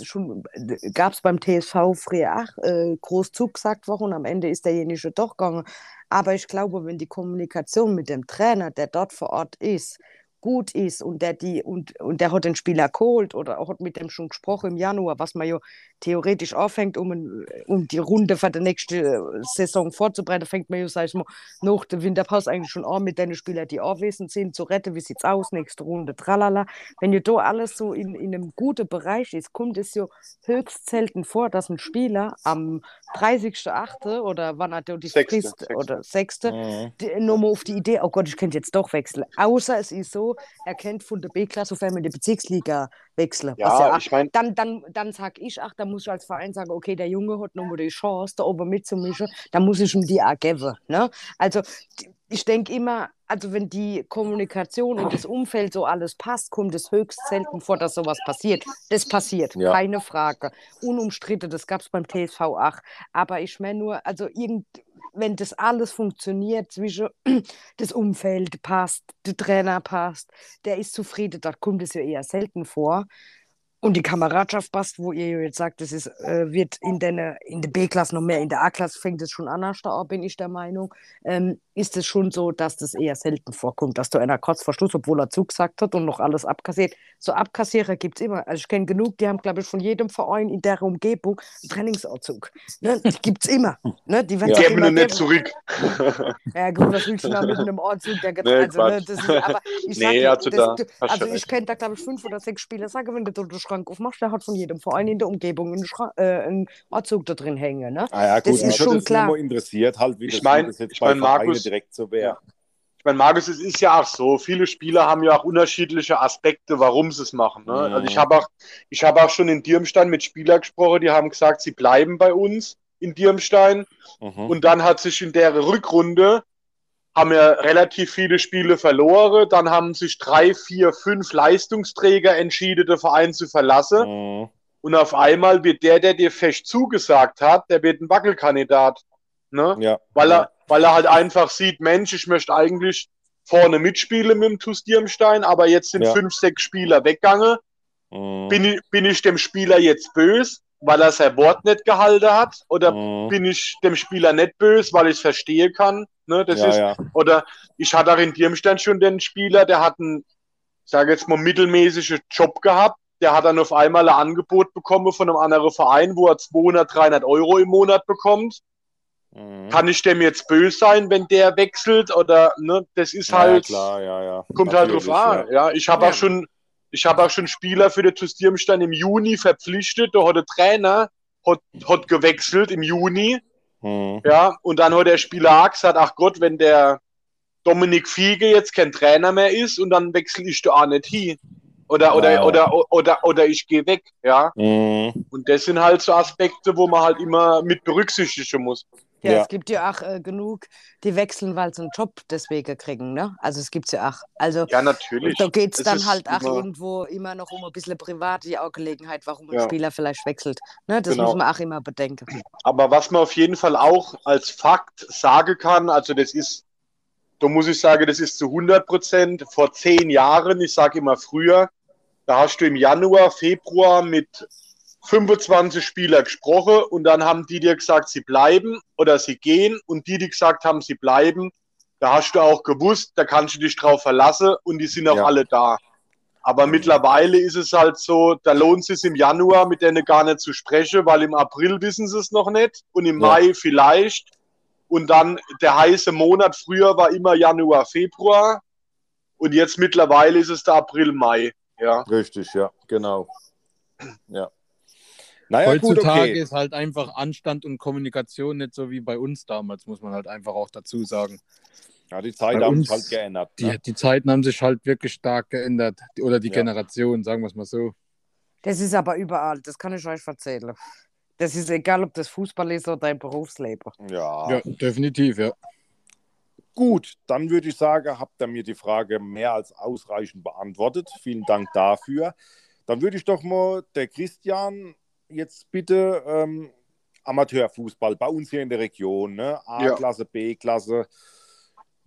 [SPEAKER 4] gab es beim TSV früher auch äh, groß zugesagt worden und am Ende ist derjenige doch gegangen. Aber ich glaube, wenn die Kommunikation mit dem Trainer, der dort vor Ort ist, gut ist und der die und, und der hat den Spieler geholt oder hat mit dem schon gesprochen im Januar, was man ja theoretisch aufhängt, um, um die Runde für die nächste Saison vorzubereiten, fängt man ja, sag ich mal, nach der Winterpause eigentlich schon an mit den Spielern, die anwesend sind, zu retten, wie sieht's aus, nächste Runde, tralala. Wenn ja da alles so in, in einem guten Bereich ist, kommt es ja höchst selten vor, dass ein Spieler am 30.8. oder wann hat er die Frist oder 6. Mhm. nochmal auf die Idee, oh Gott, ich könnte jetzt doch wechseln. Außer es ist so, er kennt von der B-Klasse auf einmal in die Bezirksliga wechseln.
[SPEAKER 3] Ja, ja ich meine.
[SPEAKER 4] Dann, dann, dann sag ich, ach, da muss ich als Verein sagen, okay, der Junge hat nochmal die Chance, da oben mitzumischen, dann muss ich ihm die auch geben. Ne? Also, ich denke immer, also wenn die Kommunikation und das Umfeld so alles passt, kommt es höchst selten vor, dass sowas passiert. Das passiert, ja. keine Frage. Unumstritten, das gab es beim TSV 8. Aber ich meine nur, also irgend, wenn das alles funktioniert, zwischen das Umfeld passt, der Trainer passt, der ist zufrieden, da kommt es ja eher selten vor. Und die Kameradschaft passt, wo ihr jetzt sagt, das ist, äh, wird in der in der B-Klasse noch mehr, in der A-Klasse fängt es schon an, bin ich der Meinung. Ähm, ist es schon so, dass das eher selten vorkommt, dass du einer kurz verstoßt, obwohl er zugesagt hat und noch alles abkassiert. So Abkassierer gibt es immer. Also ich kenne genug, die haben, glaube ich, von jedem Verein in der Umgebung einen Trainingsanzug. Ne? Die gibt es immer. Ne? Die
[SPEAKER 3] werden ja. immer nicht zurück.
[SPEAKER 4] ja gut, was willst du da mit einem Anzug? Der nee, also, ne, das ist, aber ich nee, sag, also, das, da, also ich kenne da, glaube ich, fünf oder sechs Spieler, sage, wenn du den Schrank aufmachst, der hat von jedem Verein in der Umgebung einen, Schrank, äh, einen Anzug da drin hängen. Ne?
[SPEAKER 1] Ah, ja, gut, das ist schon klar. interessiert, halt,
[SPEAKER 3] wie ich meine, ich mein, Markus, direkt so wäre. Ich meine, Markus, es ist ja auch so, viele Spieler haben ja auch unterschiedliche Aspekte, warum sie es machen. Ne? Mhm. Also ich habe auch, hab auch schon in Dirmstein mit Spielern gesprochen, die haben gesagt, sie bleiben bei uns in Dirmstein. Mhm. Und dann hat sich in der Rückrunde haben ja relativ viele Spiele verloren. Dann haben sich drei, vier, fünf Leistungsträger entschieden, den Verein zu verlassen.
[SPEAKER 1] Mhm.
[SPEAKER 3] Und auf einmal wird der, der dir fest zugesagt hat, der wird ein Wackelkandidat. Ne?
[SPEAKER 1] Ja.
[SPEAKER 3] Weil, er, weil er halt einfach sieht, Mensch, ich möchte eigentlich vorne mitspielen mit dem TuS Dirmstein, aber jetzt sind
[SPEAKER 1] Ja.
[SPEAKER 3] fünf, sechs Spieler weggegangen.
[SPEAKER 1] Mhm.
[SPEAKER 3] Bin ich, bin ich dem Spieler jetzt böse, weil er sein Wort nicht gehalten hat? Oder
[SPEAKER 1] Mhm.
[SPEAKER 3] bin ich dem Spieler nicht böse, weil ich es verstehen kann? Ne, das
[SPEAKER 1] ja,
[SPEAKER 3] ist,
[SPEAKER 1] ja.
[SPEAKER 3] oder ich hatte auch in Dirmstein schon den Spieler, der hat einen, sage jetzt mal, mittelmäßigen Job gehabt. Der hat dann auf einmal ein Angebot bekommen von einem anderen Verein, wo er 200, 300 Euro im Monat bekommt.
[SPEAKER 1] Mhm.
[SPEAKER 3] Kann ich dem jetzt böse sein, wenn der wechselt? Oder, ne, das ist
[SPEAKER 1] ja,
[SPEAKER 3] halt,
[SPEAKER 1] klar, ja, ja.
[SPEAKER 3] kommt halt drauf
[SPEAKER 1] Natürlich,
[SPEAKER 3] an. Ja. ich habe
[SPEAKER 4] Ja.
[SPEAKER 3] auch schon, ich habe auch schon Spieler für den TuS Dirmstein im Juni verpflichtet. Da hat der Trainer hat, hat gewechselt im Juni.
[SPEAKER 1] Mhm.
[SPEAKER 3] Ja, und dann hat der Spieler auch gesagt, ach Gott, wenn der Dominik Fiege jetzt kein Trainer mehr ist und dann wechsle ich da auch nicht hin. Oder, oder,
[SPEAKER 1] Ja.
[SPEAKER 3] oder, oder, oder ich gehe weg, ja.
[SPEAKER 1] Mhm.
[SPEAKER 3] Und das sind halt so Aspekte, wo man halt immer mit berücksichtigen muss.
[SPEAKER 4] Ja,
[SPEAKER 1] Ja.
[SPEAKER 4] es gibt ja auch äh, genug, die wechseln, weil sie einen Job deswegen kriegen. Ne? Also es gibt ja auch. Also
[SPEAKER 3] Ja, natürlich.
[SPEAKER 4] da geht es dann halt auch
[SPEAKER 3] immer-
[SPEAKER 4] irgendwo immer noch um ein bisschen private Angelegenheit, warum ein
[SPEAKER 3] Ja.
[SPEAKER 4] Spieler vielleicht wechselt. Ne? Das
[SPEAKER 3] Genau.
[SPEAKER 4] muss man auch immer bedenken.
[SPEAKER 3] Aber was man auf jeden Fall auch als Fakt sagen kann, also das ist, da muss ich sagen, das ist zu 100 Prozent vor zehn Jahren, ich sage immer früher, da hast du im Januar, Februar mit 25 Spieler gesprochen und dann haben die dir gesagt, sie bleiben oder sie gehen und die, die gesagt haben, sie bleiben, da hast du auch gewusst, da kannst du dich drauf verlassen und die sind auch
[SPEAKER 1] Ja.
[SPEAKER 3] alle da. Aber mittlerweile ist es halt so, da lohnt es sich im Januar mit denen gar nicht zu sprechen, weil im April wissen sie es noch nicht und im
[SPEAKER 1] Ja.
[SPEAKER 3] Mai vielleicht. Und dann der heiße Monat früher war immer Januar, Februar und jetzt mittlerweile ist es der April, Mai. Ja,
[SPEAKER 1] Richtig, ja, genau. Ja. Naja,
[SPEAKER 2] Heutzutage
[SPEAKER 1] gut, okay.
[SPEAKER 2] ist halt einfach Anstand und Kommunikation nicht so wie bei uns damals, muss man halt einfach auch dazu sagen.
[SPEAKER 1] Ja, die Zeit
[SPEAKER 2] Bei
[SPEAKER 1] haben sich halt geändert.
[SPEAKER 2] Die,
[SPEAKER 1] Ne?
[SPEAKER 2] die Zeiten haben sich halt wirklich stark geändert. Die- Oder die
[SPEAKER 1] Ja.
[SPEAKER 2] Generation, sagen wir es mal so.
[SPEAKER 4] Das ist aber überall, das kann ich euch erzählen. Das ist egal, ob das Fußball ist oder dein Berufsleben.
[SPEAKER 1] Ja.
[SPEAKER 2] Ja, definitiv, ja.
[SPEAKER 1] Gut, dann würde ich sagen, habt ihr mir die Frage mehr als ausreichend beantwortet. Vielen Dank dafür. Dann würde ich doch mal der Christian jetzt bitte ähm, Amateurfußball bei uns hier in der Region, ne? A-Klasse, B-Klasse.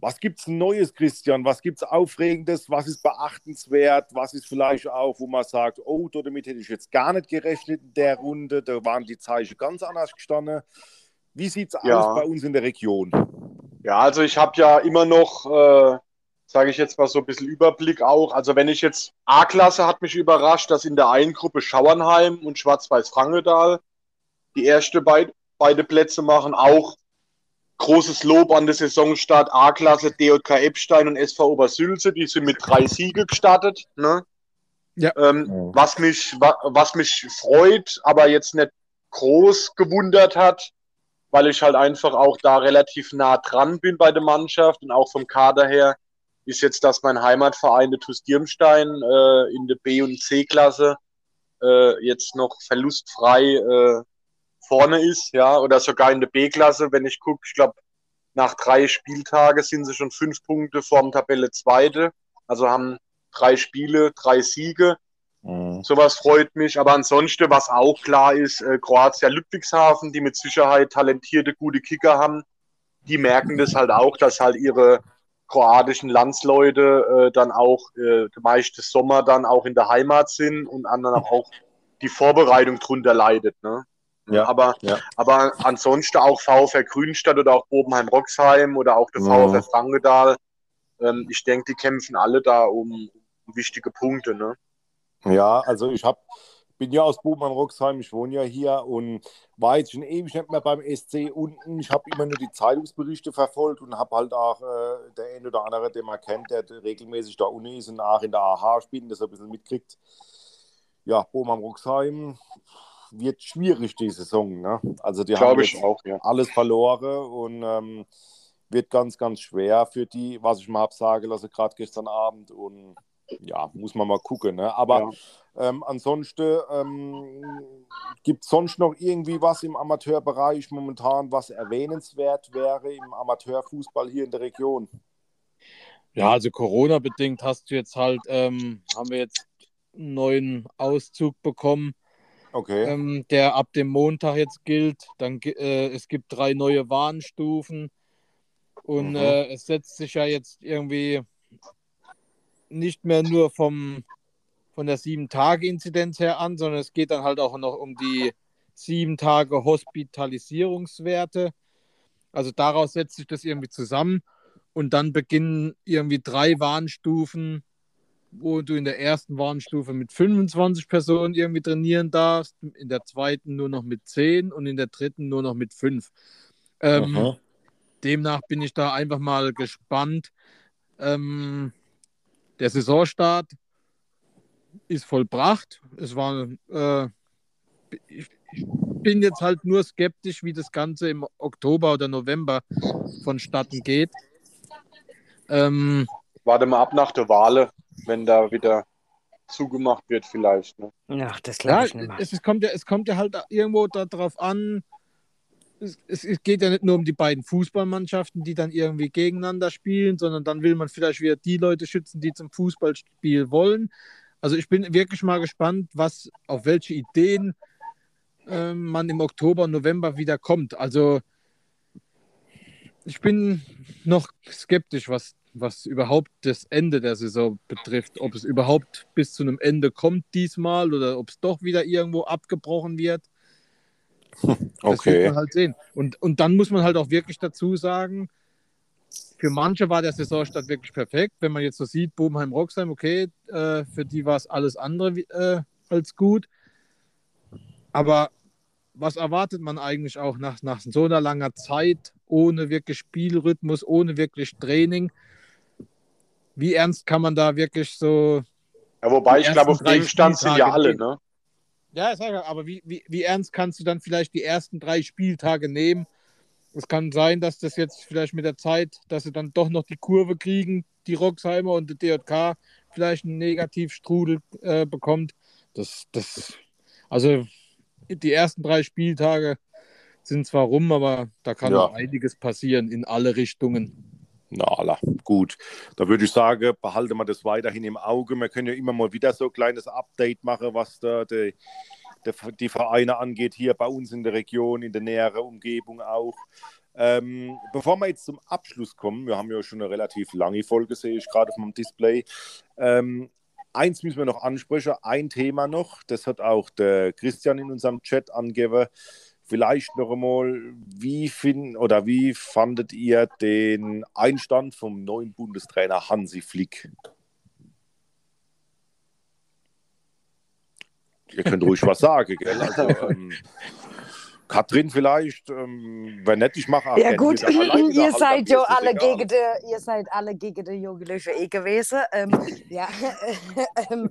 [SPEAKER 1] Was gibt es Neues, Christian? Was gibt es Aufregendes? Was ist beachtenswert? Was ist vielleicht auch, wo man sagt, oh, damit hätte ich jetzt gar nicht gerechnet in der Runde. Da waren die Zeichen ganz anders gestanden. Wie sieht es
[SPEAKER 3] Ja.
[SPEAKER 1] aus bei uns in der Region?
[SPEAKER 3] Ja, also ich habe ja immer noch, äh, sage ich jetzt mal so ein bisschen Überblick auch. Also wenn ich jetzt A-Klasse hat mich überrascht, dass in der einen Gruppe Schauernheim und Schwarz-Weiß-Frankedal die erste beid, beide Plätze machen. Auch großes Lob an den Saisonstart A-Klasse, DJK Eppstein und SV Obersülze. Die sind mit drei Siege gestartet. Ne?
[SPEAKER 2] Ja.
[SPEAKER 3] Ähm,
[SPEAKER 1] Ja.
[SPEAKER 3] was, mich, wa was mich freut, aber jetzt nicht groß gewundert hat, weil ich halt einfach auch da relativ nah dran bin bei der Mannschaft und auch vom Kader her ist jetzt, dass mein Heimatverein, der TuS Dirmstein, äh, in der B- und C-Klasse äh, jetzt noch verlustfrei äh, vorne ist, ja, oder sogar in der B-Klasse, wenn ich gucke, ich glaube, nach drei Spieltagen sind sie schon fünf Punkte vorm Tabelle Zweite, also haben drei Spiele, drei Siege.
[SPEAKER 1] Mhm.
[SPEAKER 3] Sowas freut mich. Aber ansonsten, was auch klar ist, äh, Kroatia Ludwigshafen, die mit Sicherheit talentierte, gute Kicker haben, die merken das halt auch, dass halt ihre kroatischen Landsleute äh, dann auch äh, meiste Sommer dann auch in der Heimat sind und anderen auch die Vorbereitung drunter leidet. Ne?
[SPEAKER 1] Ja,
[SPEAKER 3] aber,
[SPEAKER 1] ja.
[SPEAKER 3] aber ansonsten auch VfR Grünstadt oder auch Bobenheim-Roxheim oder auch der
[SPEAKER 1] Mhm.
[SPEAKER 3] VfR Frankedal. Ähm, ich denke, die kämpfen alle da um, um wichtige Punkte. Ne?
[SPEAKER 1] Ja, also ich hab, bin ja aus Bobenheim-Roxheim, ich wohne ja hier und war jetzt schon ewig nicht mehr beim SC unten. Ich habe immer nur die Zeitungsberichte verfolgt und habe halt auch äh, der ein oder andere, den man kennt, der regelmäßig da unten ist und auch in der AH spielt, das ein bisschen mitkriegt. Ja, Bobenheim-Roxheim wird schwierig die Saison. Ne? Also die haben
[SPEAKER 3] Glaube ich
[SPEAKER 1] jetzt
[SPEAKER 3] auch, ja.
[SPEAKER 1] alles verloren und ähm, wird ganz, ganz schwer für die, was ich mal habe sagen lassen, gerade gestern Abend. Und ja, muss man mal gucken. Ne? Aber
[SPEAKER 3] Ja.
[SPEAKER 1] Ähm, ansonsten, ähm, Gibt es sonst noch irgendwie was im Amateurbereich momentan, was erwähnenswert wäre im Amateurfußball hier in der Region?
[SPEAKER 2] Ja, also Corona-bedingt hast du jetzt halt, ähm, haben wir jetzt einen neuen Auszug bekommen,
[SPEAKER 1] Okay.
[SPEAKER 2] ähm, der ab dem Montag jetzt gilt. Dann, äh, es gibt drei neue Warnstufen und
[SPEAKER 1] Mhm.
[SPEAKER 2] äh, es setzt sich ja jetzt irgendwie nicht mehr nur vom, von der Sieben-Tage-Inzidenz her an, sondern es geht dann halt auch noch um die sieben Tage Hospitalisierungswerte. Also daraus setzt sich das irgendwie zusammen und dann beginnen irgendwie drei Warnstufen, wo du in der ersten Warnstufe mit 25 Personen irgendwie trainieren darfst, in der zweiten nur noch mit 10 und in der dritten nur noch mit 5. Ähm. Demnach bin ich da einfach mal gespannt. Ähm, der Saisonstart ist vollbracht. Es war, äh, ich, ich bin jetzt halt nur skeptisch, wie das Ganze im Oktober oder November vonstatten geht. Ähm,
[SPEAKER 3] Warte mal ab nach der Wahl, wenn da wieder zugemacht wird, vielleicht. Ne?
[SPEAKER 4] Ach, das
[SPEAKER 2] ja,
[SPEAKER 4] glaube ich nicht mehr.
[SPEAKER 2] es, es, kommt ja, es kommt ja halt irgendwo darauf an, es, es, es geht ja nicht nur um die beiden Fußballmannschaften, die dann irgendwie gegeneinander spielen, sondern dann will man vielleicht wieder die Leute schützen, die zum Fußballspiel wollen. Also ich bin wirklich mal gespannt, was auf welche Ideen ähm, man im Oktober, November wieder kommt. Also ich bin noch skeptisch, was, was überhaupt das Ende der Saison betrifft. Ob es überhaupt bis zu einem Ende kommt diesmal oder ob es doch wieder irgendwo abgebrochen wird. Das wird
[SPEAKER 1] Okay.
[SPEAKER 2] man halt sehen. Und, und dann muss man halt auch wirklich dazu sagen, für manche war der Saisonstart wirklich perfekt. Wenn man jetzt so sieht, Bobenheim, Roxheim, okay, äh, für die war es alles andere äh, als gut. Aber was erwartet man eigentlich auch nach, nach so einer langer Zeit, ohne wirklich Spielrhythmus, ohne wirklich Training? Wie ernst kann man da wirklich so
[SPEAKER 3] Ja, wobei ich glaube, auf dem Stand sind ja alle. Ne?
[SPEAKER 2] Ja, sag ja, aber wie, wie, wie ernst kannst du dann vielleicht die ersten drei Spieltage nehmen? Es kann sein, dass das jetzt vielleicht mit der Zeit, dass sie dann doch noch die Kurve kriegen, die Roxheimer und die DJK vielleicht einen Negativstrudel äh, bekommt. Das, das, also die ersten drei Spieltage sind zwar rum, aber da kann
[SPEAKER 1] Ja.
[SPEAKER 2] noch einiges passieren in alle Richtungen.
[SPEAKER 1] Na, alla, gut. Da würde ich sagen, behalte mal das weiterhin im Auge. Wir können ja immer mal wieder so ein kleines Update machen, was da die, die, die Vereine angeht, hier bei uns in der Region, in der näheren Umgebung auch. Ähm, bevor wir jetzt zum Abschluss kommen, wir haben ja schon eine relativ lange Folge, sehe ich gerade auf meinem Display. Ähm, eins müssen wir noch ansprechen, ein Thema noch, das hat auch der Christian in unserem Chat angegeben. Vielleicht noch einmal, wie finden oder wie fandet ihr den Einstand vom neuen Bundestrainer Hansi Flick? Ihr könnt ruhig was sagen, gell? Also, ähm, Katrin vielleicht, ähm, wenn nicht, ich mache auch
[SPEAKER 4] Ja gut, ihr
[SPEAKER 1] halt,
[SPEAKER 4] seid ja alle gegen die, ihr seid alle gegen die Jogi Löcher eh gewesen. Ähm, ja, ähm,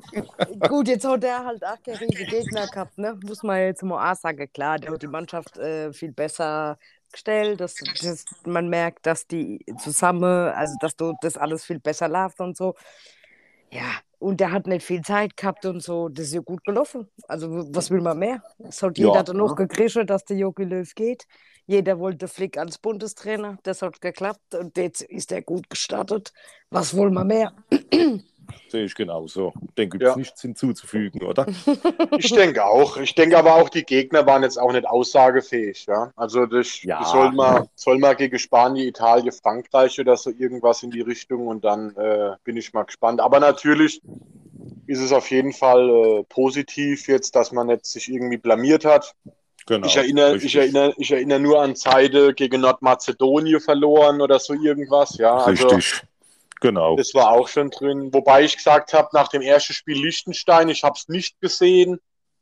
[SPEAKER 4] gut, jetzt hat er halt auch keine Gegner gehabt, ne? Muss man jetzt mal auch sagen. Klar, der hat die Mannschaft äh, viel besser gestellt. Das, das, man merkt, dass die zusammen, also dass du das alles viel besser läuft und so. Ja, und der hat nicht viel Zeit gehabt und so. Das ist ja gut gelaufen. Also, was will man mehr? Es hat
[SPEAKER 1] Ja,
[SPEAKER 4] jeder dann noch
[SPEAKER 1] ne?
[SPEAKER 4] gekriegt, dass der Jogi Löw geht. Jeder wollte Flick als Bundestrainer. Das hat geklappt und jetzt ist er gut gestartet. Was wollen wir mehr?
[SPEAKER 1] Sehe ich genauso. Dem gibt
[SPEAKER 3] Ja.
[SPEAKER 1] es nichts hinzuzufügen, oder?
[SPEAKER 3] Ich denke auch. Ich denke aber auch, die Gegner waren jetzt auch nicht aussagefähig. Ja? Also das,
[SPEAKER 1] Ja.
[SPEAKER 3] das soll, mal, soll mal gegen Spanien, Italien, Frankreich oder so irgendwas in die Richtung und dann äh, bin ich mal gespannt. Aber natürlich ist es auf jeden Fall äh, positiv jetzt, dass man jetzt sich irgendwie blamiert hat.
[SPEAKER 1] Genau.
[SPEAKER 3] ich, erinnere,
[SPEAKER 1] richtig.
[SPEAKER 3] ich, erinnere, ich erinnere nur an Zeiten gegen Nordmazedonien verloren oder so irgendwas. Ja, also
[SPEAKER 1] Richtig. Genau.
[SPEAKER 3] das war auch schon drin. Wobei ich gesagt habe, nach dem ersten Spiel Liechtenstein, ich habe es nicht gesehen,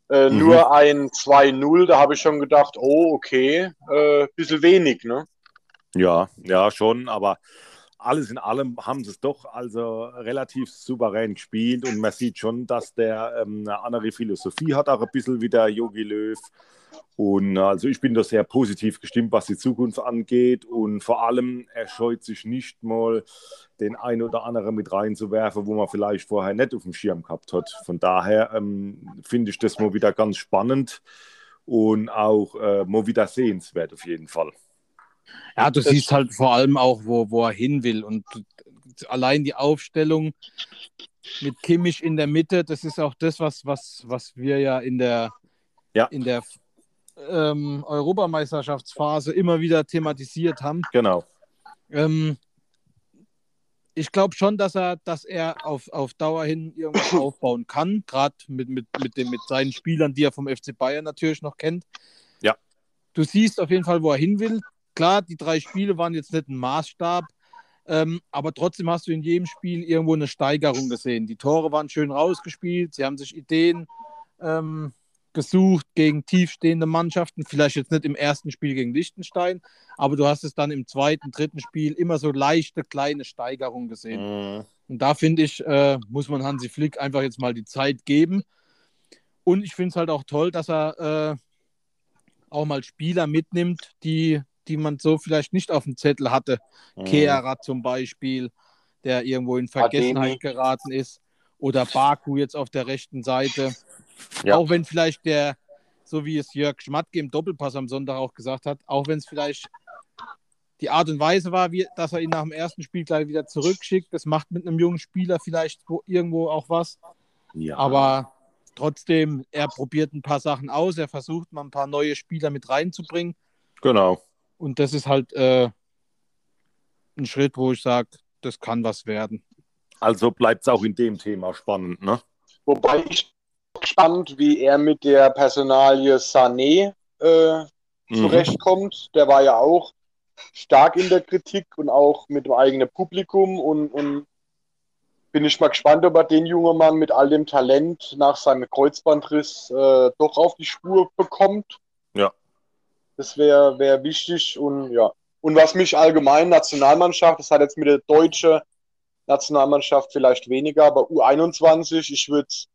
[SPEAKER 3] äh,
[SPEAKER 1] Mhm.
[SPEAKER 3] nur ein 2-0, da habe ich schon gedacht, oh, okay, äh, bisschen wenig, ne?
[SPEAKER 1] Ja, ja, schon, aber alles in allem haben sie es doch also relativ souverän gespielt und man sieht schon, dass der ähm, eine andere Philosophie hat, auch ein bisschen wie der Jogi Löw. Und also ich bin da sehr positiv gestimmt, was die Zukunft angeht und vor allem er scheut sich nicht mal den einen oder anderen mit reinzuwerfen, wo man vielleicht vorher nicht auf dem Schirm gehabt hat. Von daher ähm, finde ich das mal wieder ganz spannend. und auch äh, mal wieder sehenswert auf jeden Fall.
[SPEAKER 2] Ja, du siehst halt vor allem auch, wo, wo er hin will. Und allein die Aufstellung mit Kimmich in der Mitte, das ist auch das, was, was, was wir ja in der,
[SPEAKER 1] Ja.
[SPEAKER 2] in der ähm, Europameisterschaftsphase immer wieder thematisiert haben.
[SPEAKER 1] Genau.
[SPEAKER 2] Ähm, ich glaube schon, dass er, dass er auf, auf Dauer hin irgendwas aufbauen kann, gerade mit, mit, mit, dem- mit seinen Spielern, die er vom FC Bayern natürlich noch kennt.
[SPEAKER 1] Ja.
[SPEAKER 2] Du siehst auf jeden Fall, wo er hin will. Klar, die drei Spiele waren jetzt nicht ein Maßstab, ähm, aber trotzdem hast du in jedem Spiel irgendwo eine Steigerung gesehen. Die Tore waren schön rausgespielt, sie haben sich Ideen ähm, gesucht gegen tiefstehende Mannschaften. Vielleicht jetzt nicht im ersten Spiel gegen Liechtenstein, aber du hast es dann im zweiten, dritten Spiel immer so leichte kleine Steigerungen gesehen.
[SPEAKER 1] Mhm.
[SPEAKER 2] Und da finde ich, äh, muss man Hansi Flick einfach jetzt mal die Zeit geben. Und ich finde es halt auch toll, dass er äh, auch mal Spieler mitnimmt, die, die man so vielleicht nicht auf dem Zettel hatte.
[SPEAKER 1] Mhm.
[SPEAKER 2] Kehrer zum Beispiel, der irgendwo in Vergessenheit geraten ist. Oder Baku jetzt auf der rechten Seite.
[SPEAKER 1] Ja.
[SPEAKER 2] Auch wenn vielleicht der, so wie es Jörg Schmatke im Doppelpass am Sonntag auch gesagt hat, auch wenn es vielleicht die Art und Weise war, wie, dass er ihn nach dem ersten Spiel gleich wieder zurückschickt. Das macht mit einem jungen Spieler vielleicht wo, irgendwo auch was.
[SPEAKER 1] Ja.
[SPEAKER 2] Aber trotzdem, er probiert ein paar Sachen aus. Er versucht mal ein paar neue Spieler mit reinzubringen.
[SPEAKER 1] Genau.
[SPEAKER 2] Und das ist halt äh, ein Schritt, wo ich sage, das kann was werden.
[SPEAKER 1] Also bleibt es auch in dem Thema spannend, ne?
[SPEAKER 3] Wobei ich gespannt, wie er mit der Personalie Sané äh,
[SPEAKER 1] Mhm.
[SPEAKER 3] zurechtkommt. Der war ja auch stark in der Kritik und auch mit dem eigenen Publikum und, und bin ich mal gespannt, ob er den jungen Mann mit all dem Talent nach seinem Kreuzbandriss äh, doch auf die Spur bekommt.
[SPEAKER 1] Ja.
[SPEAKER 3] Das wäre wär wichtig und ja. Und was mich allgemein Nationalmannschaft, das hat jetzt mit der deutschen Nationalmannschaft vielleicht weniger, aber U21, ich würde es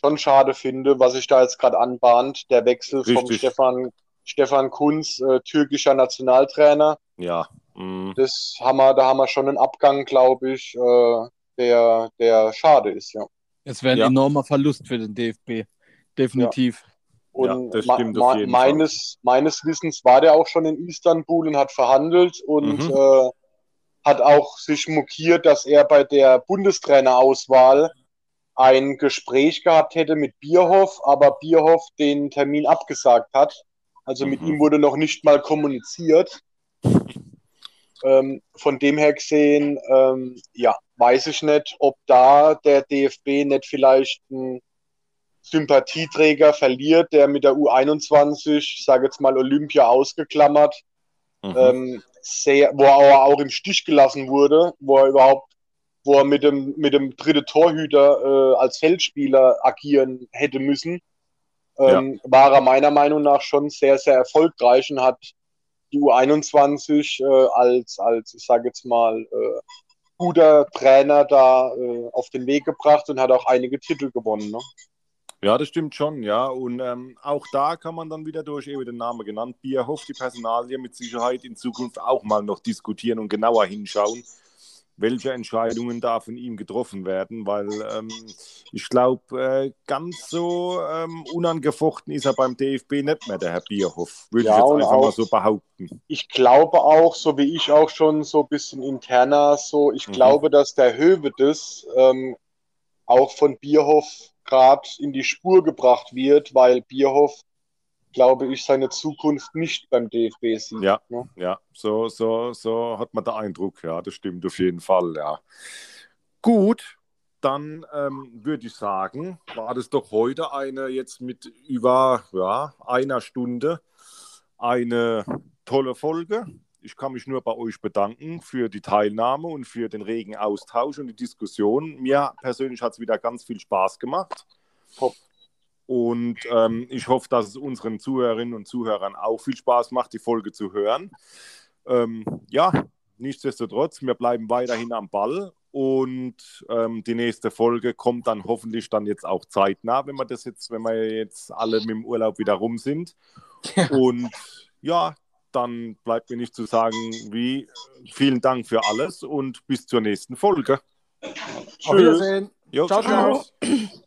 [SPEAKER 3] schon schade finde, was sich da jetzt gerade anbahnt, der Wechsel vom
[SPEAKER 1] Richtig.
[SPEAKER 3] Stefan, Stefan Kunz, äh, türkischer Nationaltrainer.
[SPEAKER 1] Ja. Mhm.
[SPEAKER 3] Das haben wir, da haben wir schon einen Abgang, glaube ich, äh, der, der schade ist, ja.
[SPEAKER 2] Es wäre ein
[SPEAKER 1] Ja.
[SPEAKER 2] enormer Verlust für den DFB. Definitiv.
[SPEAKER 3] Und
[SPEAKER 1] Ja, jeden
[SPEAKER 3] meines, meines Wissens war der auch schon in Istanbul und hat verhandelt und
[SPEAKER 1] Mhm.
[SPEAKER 3] äh, hat auch sich mokiert, dass er bei der Bundestrainerauswahl ein Gespräch gehabt hätte mit Bierhoff, aber Bierhoff den Termin abgesagt hat. Also mit
[SPEAKER 1] Mhm.
[SPEAKER 3] ihm wurde noch nicht mal kommuniziert. Ähm, von dem her gesehen, ähm, ja, weiß ich nicht, ob da der DFB nicht vielleicht einen Sympathieträger verliert, der mit der U21, ich sage jetzt mal Olympia ausgeklammert,
[SPEAKER 1] Mhm.
[SPEAKER 3] ähm, sehr, wo er auch im Stich gelassen wurde, wo er überhaupt, wo er mit dem, mit dem dritten Torhüter äh, als Feldspieler agieren hätte müssen, ähm, war er meiner Meinung nach schon sehr, sehr erfolgreich und hat die U21 äh, als, als, ich sage jetzt mal, äh, guter Trainer da äh, auf den Weg gebracht und hat auch einige Titel gewonnen. Ne?
[SPEAKER 1] Ja, das stimmt schon, ja. Und ähm, auch da kann man dann wieder durch eben den Namen genannt, Bierhoff, die Personalie mit Sicherheit in Zukunft auch mal noch diskutieren und genauer hinschauen, welche Entscheidungen da von ihm getroffen werden, weil ähm, ich glaube, äh, ganz so ähm, unangefochten ist er beim DFB nicht mehr, der Herr Bierhoff, würde
[SPEAKER 3] Ja,
[SPEAKER 1] ich jetzt einfach mal
[SPEAKER 3] auch-
[SPEAKER 1] so behaupten.
[SPEAKER 3] ich glaube auch, so wie ich auch schon so ein bisschen interner, so ich
[SPEAKER 1] Mhm.
[SPEAKER 3] glaube, dass der Hövedes ähm, auch von Bierhoff gerade in die Spur gebracht wird, weil Bierhoff, glaube ich, seine Zukunft nicht beim DFB sieht.
[SPEAKER 1] Ja.
[SPEAKER 3] Ne?
[SPEAKER 1] Ja, so, so, so hat man den Eindruck, ja, das stimmt auf jeden Fall, ja. Gut, dann ähm, würde ich sagen, war das doch heute eine jetzt mit über ja, einer Stunde eine tolle Folge. Ich kann mich nur bei euch bedanken für die Teilnahme und für den regen Austausch und die Diskussion. Mir persönlich hat es wieder ganz viel Spaß gemacht.
[SPEAKER 3] Top.
[SPEAKER 1] Und ähm, ich hoffe, dass es unseren Zuhörerinnen und Zuhörern auch viel Spaß macht, die Folge zu hören. Ähm, ja, nichtsdestotrotz, wir bleiben weiterhin am Ball und ähm, die nächste Folge kommt dann hoffentlich dann jetzt auch zeitnah, wenn wir das jetzt, wenn wir jetzt alle mit dem Urlaub wieder rum sind. Und ja, dann bleibt mir nicht zu sagen, wie vielen Dank für alles und bis zur nächsten Folge.
[SPEAKER 2] Auf Wiedersehen.
[SPEAKER 1] Jo,
[SPEAKER 2] Ciao, ciao.
[SPEAKER 1] tschüss.